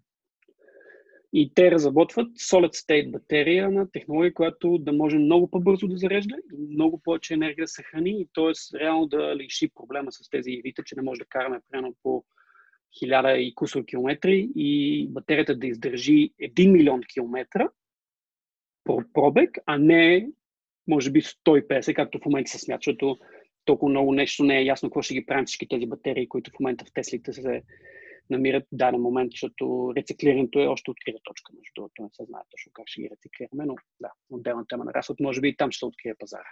И те разработват solid state батерия на технология, която да може много по-бързо да зарежда и много повече енергия да съхрани и т.е. реално да лиши проблема с тези ивите, че не може да караме прямо по хиляда и кусор километри и батерията да издържи 1 милион километра пробег, а не може би 150, както в момента се смята, защото толкова много нещо не е ясно какво ще ги правим всички тези батерии, които в момента в Теслите се намират в даден момент, защото рециклирането е още открита точка, между другото. Не се знае точно как ще ги рециклираме, но да, отделна тема на разход, може би и там ще се открие пазара.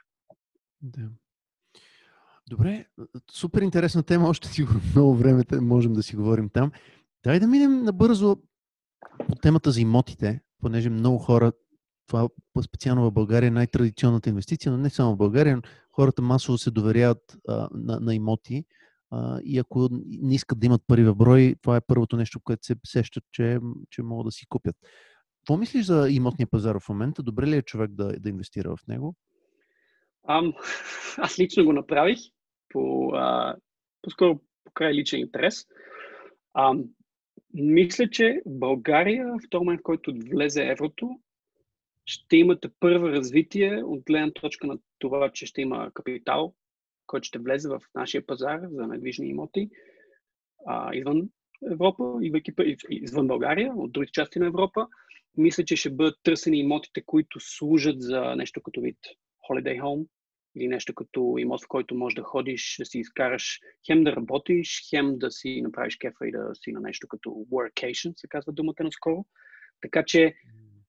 Да. Добре, супер интересна тема, още сигурно много време можем да си говорим там. Дай да минем набързо по темата за имотите, понеже много хора, това специално в България е най-традиционната инвестиция, но не само в България, хората масово се доверяват а, на, на имоти а, и ако не искат да имат пари в брой, това е първото нещо, което се сещат, че, че могат да си купят. Какво мислиш за имотния пазар в момента? Добре ли е човек да, да инвестира в него? Ам, [LAUGHS] аз лично го направих по, а, по-скоро по край личен интерес. Ам, мисля, че България, в този момент, в който влезе еврото, ще имате първо развитие от гледна точка на това, че ще има капитал, който ще влезе в нашия пазар за недвижни имоти а, извън Европа, извън България, от другите части на Европа. Мисля, че ще бъдат търсени имотите, които служат за нещо като вид holiday home или нещо като имот, в който можеш да ходиш, да си изкараш, хем да работиш, хем да си направиш кефа и да си на нещо като workation, се казва думата наскоро. Така че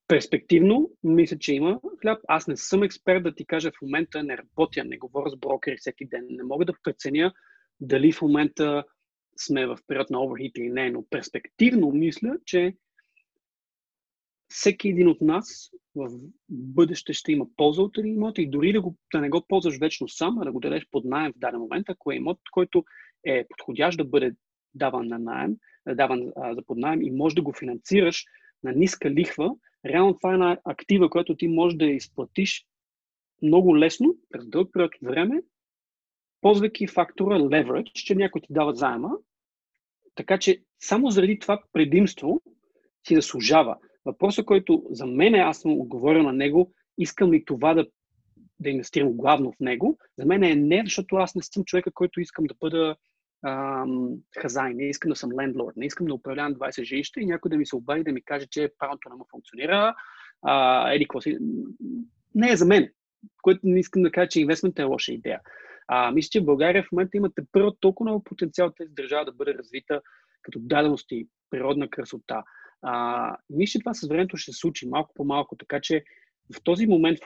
перспективно, мисля, че има хляб. Аз не съм експерт да ти кажа в момента, не работя, не говоря с брокери всеки ден. Не мога да преценя дали в момента сме в период на overheat или не, но перспективно мисля, че всеки един от нас в бъдеще ще има полза от един имот и дори да, го, да не го ползваш вечно сам, а да го дадеш под найем в даден момент, ако е имот, който е подходящ да бъде даван на найем, даван а, за под найем и може да го финансираш на ниска лихва, реално това е една актива, която ти можеш да изплатиш много лесно, през дълъг период от време, ползвайки фактора leverage, че някой ти дава заема. Така че само заради това предимство си заслужава. Въпросът, който за мен е, аз съм отговорил на него, искам ли това да да инвестирам главно в него, за мен е не, защото аз не съм човека, който искам да бъда ам, не искам да съм лендлорд, не искам да управлявам 20 жилища и някой да ми се обади да ми каже, че правото не му функционира, а, еди, какво си. Не е за мен, което не искам да кажа, че инвестмент е лоша идея. А, мисля, че в България в момента имате първо толкова много потенциал тази държава да бъде развита като дадености, природна красота. А, мисля, че това с времето ще се случи малко по малко, така че в този момент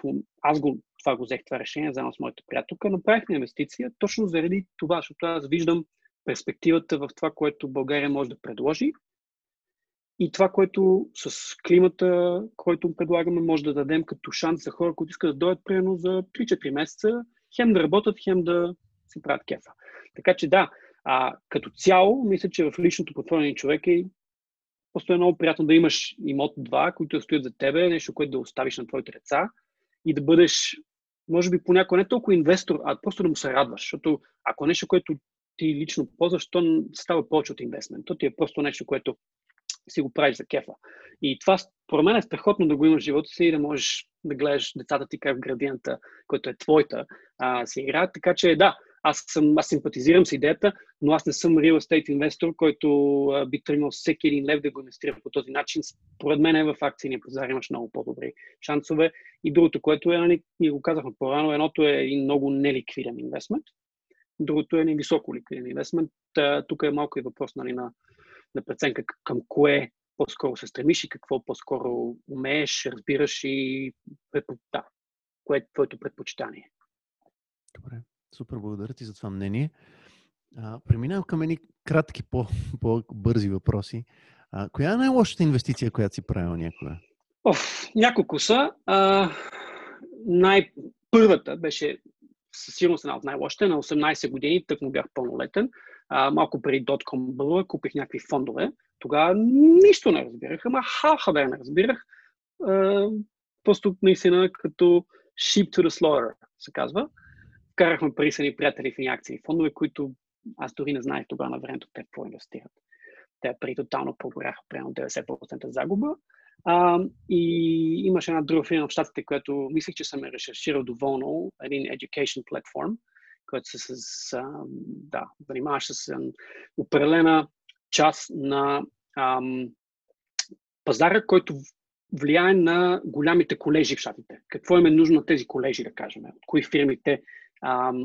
аз го, това го взех това решение заедно с моята приятелка, направихме инвестиция точно заради това, защото аз виждам перспективата в това, което България може да предложи и това, което с климата, който предлагаме, може да дадем като шанс за хора, които искат да дойдат примерно за 3-4 месеца, хем да работят, хем да си правят кефа. Така че да, а, като цяло, мисля, че в личното потворение човек е просто е много приятно да имаш имот два, които стоят за тебе, нещо, което да оставиш на твоите деца и да бъдеш, може би понякога не толкова инвестор, а просто да му се радваш. Защото ако нещо, което ти лично ползваш, то става повече от инвестмент. То ти е просто нещо, което си го правиш за кефа. И това, според мен, е страхотно да го имаш в живота си и да можеш да гледаш децата ти как в градиента, който е твоята, а, си играят. Така че да, аз, съм, аз симпатизирам с идеята, но аз не съм real estate инвестор, който би тръгнал всеки един лев да го инвестира по този начин. Според мен е в акцийния пазар имаш много по-добри шансове. И другото, което е, нали, ние го казахме по-рано, едното е един много неликвиден инвестмент, другото е един високо ликвиден инвестмент. Тук е малко и въпрос нали, на, на преценка към кое по-скоро се стремиш и какво по-скоро умееш, разбираш и да, кое е твоето предпочитание. Добре, супер, благодаря ти за това мнение. А, преминавам към едни кратки, по, по-бързи въпроси. А, коя е най-лошата инвестиция, която си правил някога? Оф, няколко са. А, най- първата беше със сигурност една от най-лошите. На 18 години, тък му бях пълнолетен, а, малко преди Dotcom бъла, купих някакви фондове. Тогава нищо не разбирах, ама хаха да не разбирах. А, просто наистина като sheep to the slaughter, се казва. Карахме пари с приятели в ни акции фондове, които аз дори не знаех тогава на времето те какво инвестират. Те пари тотално погоряха, примерно 90% загуба. А, и имаше една друга фирма в Штатите, която мислех, че съм е решерширал доволно, един education platform, който се с, а, да, занимаваше с определена част на ам, пазара, който влияе на голямите колежи в Штатите. Какво им е нужно на тези колежи, да кажем? От кои фирми те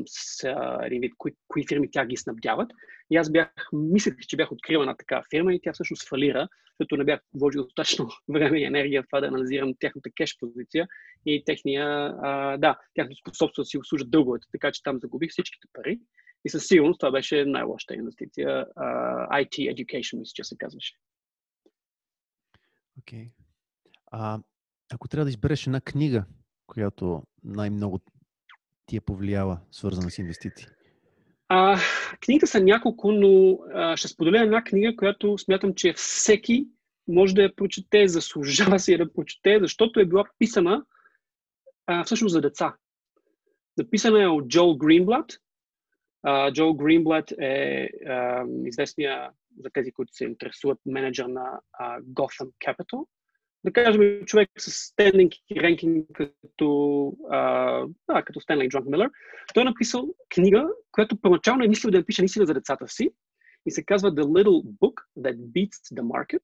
с, а, кои, кои фирми тя ги снабдяват. И аз бях, мислех, че бях открила на такава фирма и тя всъщност фалира, защото не бях вложил достатъчно [LAUGHS] време и енергия в това да анализирам тяхната кеш позиция и техния, а, да, тяхното способство да си обслужат дълговете, така че там загубих всичките пари. И със сигурност това беше най-лошата инвестиция. Uh, IT Education, мисля, че се казваше. Окей. Okay. А, ако трябва да избереш една книга, която най-много ти е повлияла, свързана с инвестиции? А, книгите са няколко, но а, ще споделя една книга, която смятам, че всеки може да я прочете, заслужава си да прочете, защото е била писана а, всъщност за деца. Написана е от Джол Гринблад. Джол Гринблад е а, известния за тези, които се интересуват менеджер на а, Gotham Capital да кажем, човек с стендинг и ренкинг като, а, да, като Стенли Джон Милър, той е написал книга, която първоначално е мислил да напише наистина за децата си и се казва The Little Book That Beats the Market,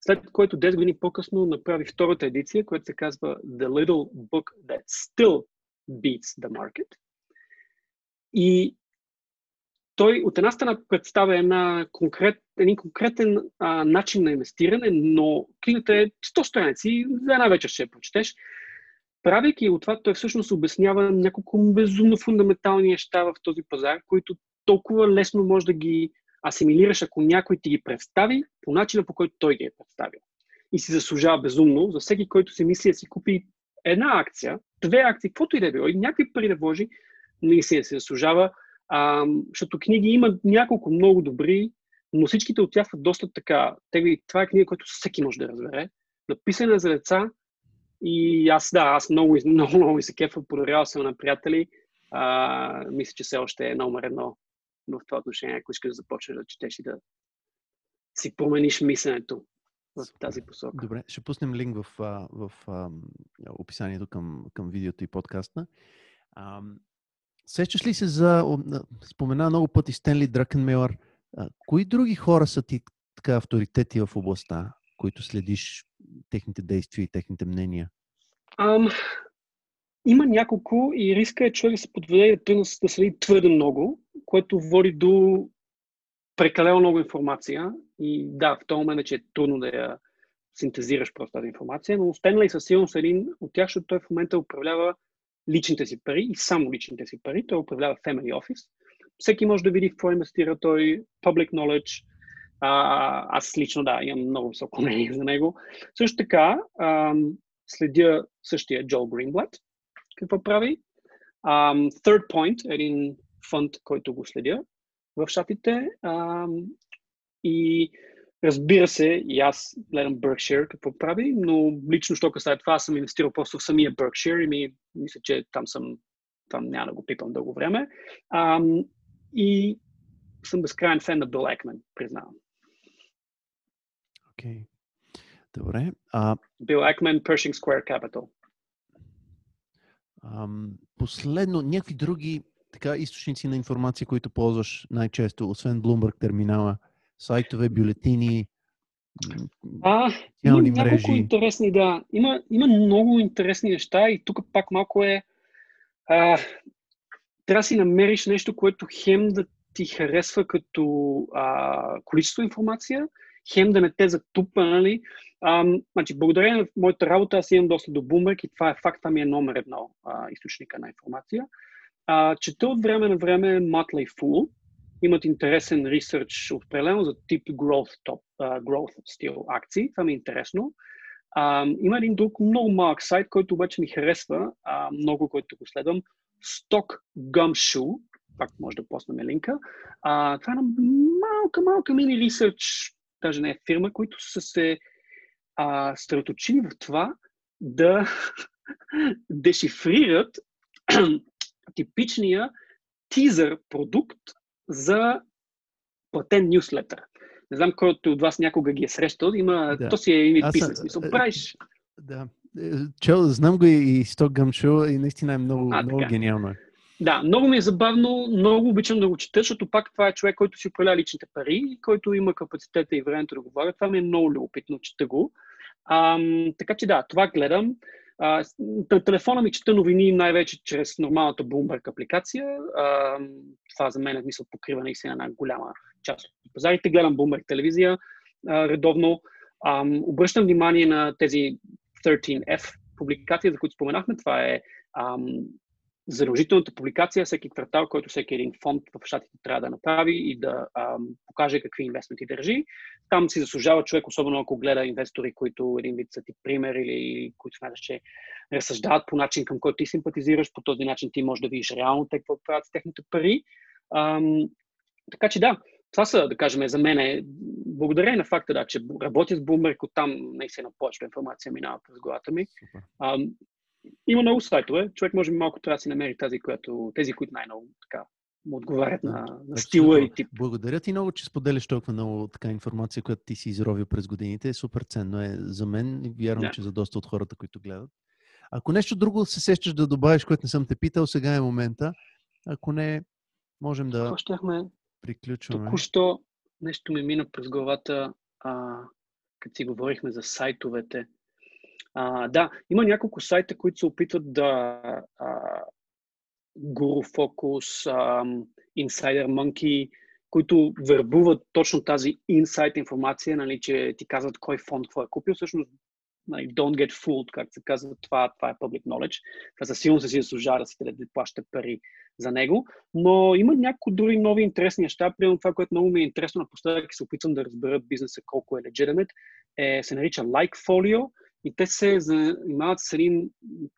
след което 10 години по-късно направи втората едиция, която се казва The Little Book That Still Beats the Market. И той от една страна представя една конкрет, един конкретен а, начин на инвестиране, но книгата е 100 страници, за една вечер ще я прочетеш. Правейки от това, той всъщност обяснява няколко безумно фундаментални неща в този пазар, които толкова лесно може да ги асимилираш, ако някой ти ги представи по начина, по който той ги е представил. И си заслужава безумно за всеки, който си мисли да си купи една акция, две акции, каквото и да е било, и някакви пари да вложи, наистина се заслужава а, защото книги има няколко много добри, но всичките от тях са доста така. Теги, това е книга, която всеки може да разбере. Написана за деца и аз, да, аз много, [LAUGHS] много, много се кефа, подарял съм на приятели. А, мисля, че все още е номер едно в това отношение, ако искаш да започнеш да четеш и да си промениш мисленето. в тази посока. Добре, ще пуснем линк в, в, в описанието към, към видеото и подкаста. Сещаш ли се за, спомена много пъти Стенли Дракенмелър, кои други хора са ти така авторитети в областта, които следиш техните действия и техните мнения? Um, има няколко и риска е човек да се подведе да, да следи твърде много, което води до прекалено много информация. И да, в този момент е, че е трудно да я синтезираш просто тази информация, но Стенли със сигурност един от тях, защото той в момента управлява личните си пари и само личните си пари. Той управлява Family Office. Всеки може да види в какво инвестира той, public knowledge. А, аз лично, да, имам много високо мнение за него. Също така, ам, следя същия Джо Гринблад, какво прави. Um, Third Point, един фонд, който го следя в шатите. Um, и разбира се, и аз гледам Berkshire какво прави, но лично, що касае това, аз съм инвестирал просто в самия Berkshire и ми, мисля, че там съм, там няма да го пипам дълго време. Um, и съм безкрайен фен на Бил Екмен, признавам. Окей. Okay. Добре. А... Бил Екмен, Pershing Square Capital. Ам, последно, някакви други така източници на информация, които ползваш най-често, освен Bloomberg терминала, сайтове, бюлетини, а, има няколко мрежи. интересни, да. Има, има много интересни неща и тук пак малко е а, трябва да си намериш нещо, което хем да ти харесва като а, количество информация, хем да не те затупа, нали? А, значи, благодарение на моята работа аз имам доста до Bloomberg и това е факт, ми е номер едно а, източника на информация. А, чета от време на време Motley Fool, имат интересен ресърч определено за тип growth, top, uh, growth стил акции. Това ми е интересно. Uh, има един друг много малък сайт, който обаче ми харесва, uh, много, който го следвам. Stock Gumshoe, пак може да поснем линка. Uh, това е една малка, малка мини ресърч, даже не е фирма, които са се а, страточили в това да [LAUGHS] дешифрират [CLEARS THROAT] типичния тизър продукт за платен нюслетър. Не знам кой от вас някога ги е срещал. Има, да. То си е и писан. Смисъл, е, правиш. Да. Е, чел, знам го и Сток Гъмшо и наистина е много, а, много гениално. Да, много ми е забавно, много обичам да го чета, защото пак това е човек, който си управлява личните пари, който има капацитета и времето да го влага. Това ми е много любопитно, чета го. Ам, така че да, това гледам. А, телефона ми чета новини най-вече чрез нормалната Bloomberg апликация. А, това за мен е мисъл покрива наистина една голяма част от пазарите. Гледам Bloomberg телевизия а, редовно. А, обръщам внимание на тези 13F публикации, за които споменахме. Това е задължителната публикация всеки квартал, който всеки един фонд в щатите трябва да направи и да ам, покаже какви инвестменти държи. Там си заслужава човек, особено ако гледа инвестори, които един вид са ти пример или които смяташ, че разсъждават по начин, към който ти симпатизираш. По този начин ти можеш да видиш реално те какво правят с техните пари. Ам, така че да, това са, да кажем, за мен е благодарение на факта, да, че работя с Bloomberg, оттам наистина повече информация минава през главата ми. Ам, има много сайтове. Човек може би малко трябва да си намери тази, която, тези, които най-много така му отговарят на, на стила и тип. Благодаря ти много, че споделяш толкова много така информация, която ти си изровил през годините. Супер ценно е за мен и вярвам, да. че за доста от хората, които гледат. Ако нещо друго се сещаш да добавиш, което не съм те питал, сега е момента. Ако не, можем да щяхме... приключваме. Току-що нещо ми мина през главата, а, като си говорихме за сайтовете. А, да, има няколко сайта, които се опитват да Guru Focus, Insider Monkey, които вербуват точно тази инсайт информация, нали, че ти казват кой фонд какво е купил. Всъщност, нали, don't get fooled, как се казва, това, това е public knowledge. Това със сигурност си заслужава да си да плащате пари за него. Но има някои други нови интересни неща. Примерно това, което много ми е интересно напоследък се опитвам да разбера бизнеса колко е legitimate, е, се нарича Likefolio и те се занимават с един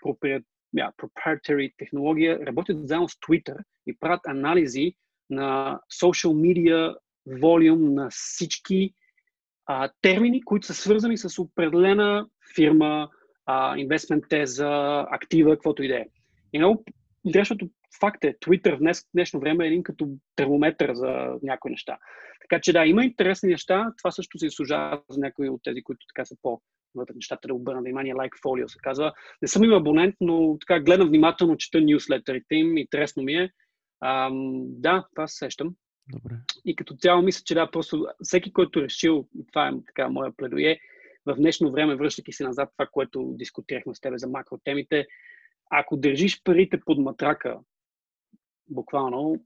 proprietary технология, работят заедно с Twitter и правят анализи на social media волюм на всички а, термини, които са свързани с определена фирма, инвестмент теза, актива, каквото и да е. И много интересното факт е, Twitter в днес, днешно време е един като термометър за някои неща. Така че да, има интересни неща. Това също се изслужава за някои от тези, които така са по вътре нещата да обърна внимание, like folio се казва. Не съм им абонент, но така гледам внимателно, чета нюслетерите им, интересно ми е. Ам, да, това се сещам. Добре. И като цяло мисля, че да, просто всеки, който е решил, и това е така моя пледое, в днешно време, връщайки се назад това, което дискутирахме с тебе за макротемите, ако държиш парите под матрака, буквално,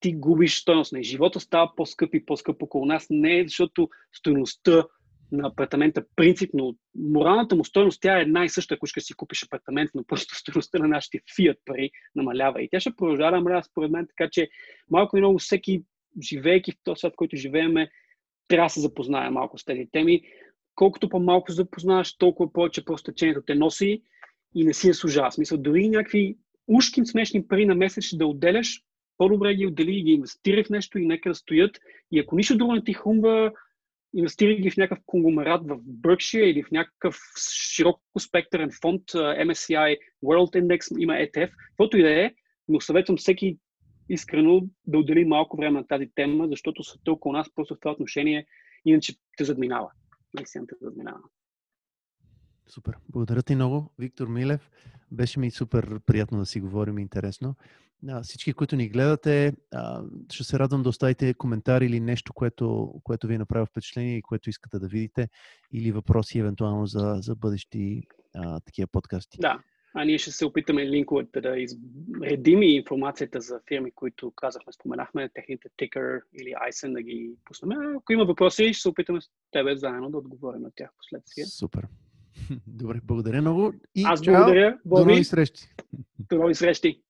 ти губиш стоеност. на живота става по-скъп и по-скъп около нас. Не е защото стоеността на апартамента принципно, моралната му стоеност, тя е една и съща, ако си купиш апартамент, но просто [LAUGHS] стоеността на нашите фиат пари намалява. И тя ще продължава да намалява според мен, така че малко и много всеки, живеейки в този свят, в който живееме, трябва да се запознае малко с тези теми. Колкото по-малко се запознаваш, толкова повече просто течението те носи и не си е служава. В смисъл, дори някакви ушкин смешни пари на месец да отделяш, по-добре ги отдели и ги инвестирай в нещо и нека да стоят. И ако нищо друго не ти хумва, инвестирай ги в някакъв конгломерат в Berkshire или в някакъв широко спектърен фонд, MSCI World Index, има ETF, каквото и да е, но съветвам всеки искрено да отдели малко време на тази тема, защото света около нас просто в това отношение иначе те задминава. Наистина те задминава. Супер. Благодаря ти много, Виктор Милев. Беше ми супер приятно да си говорим интересно. А, всички, които ни гледате, а, ще се радвам да оставите коментар или нещо, което, което ви е направи впечатление и което искате да видите, или въпроси евентуално за, за бъдещи а, такива подкасти. Да, а ние ще се опитаме линковете да изредим и информацията за фирми, които казахме, споменахме, техните тикър или ISIN да ги пуснем. Ако има въпроси, ще се опитаме с тебе заедно да отговорим на тях последствие. Супер. Добре, благодаря много. И Аз благодаря. До нови срещи. До нови срещи.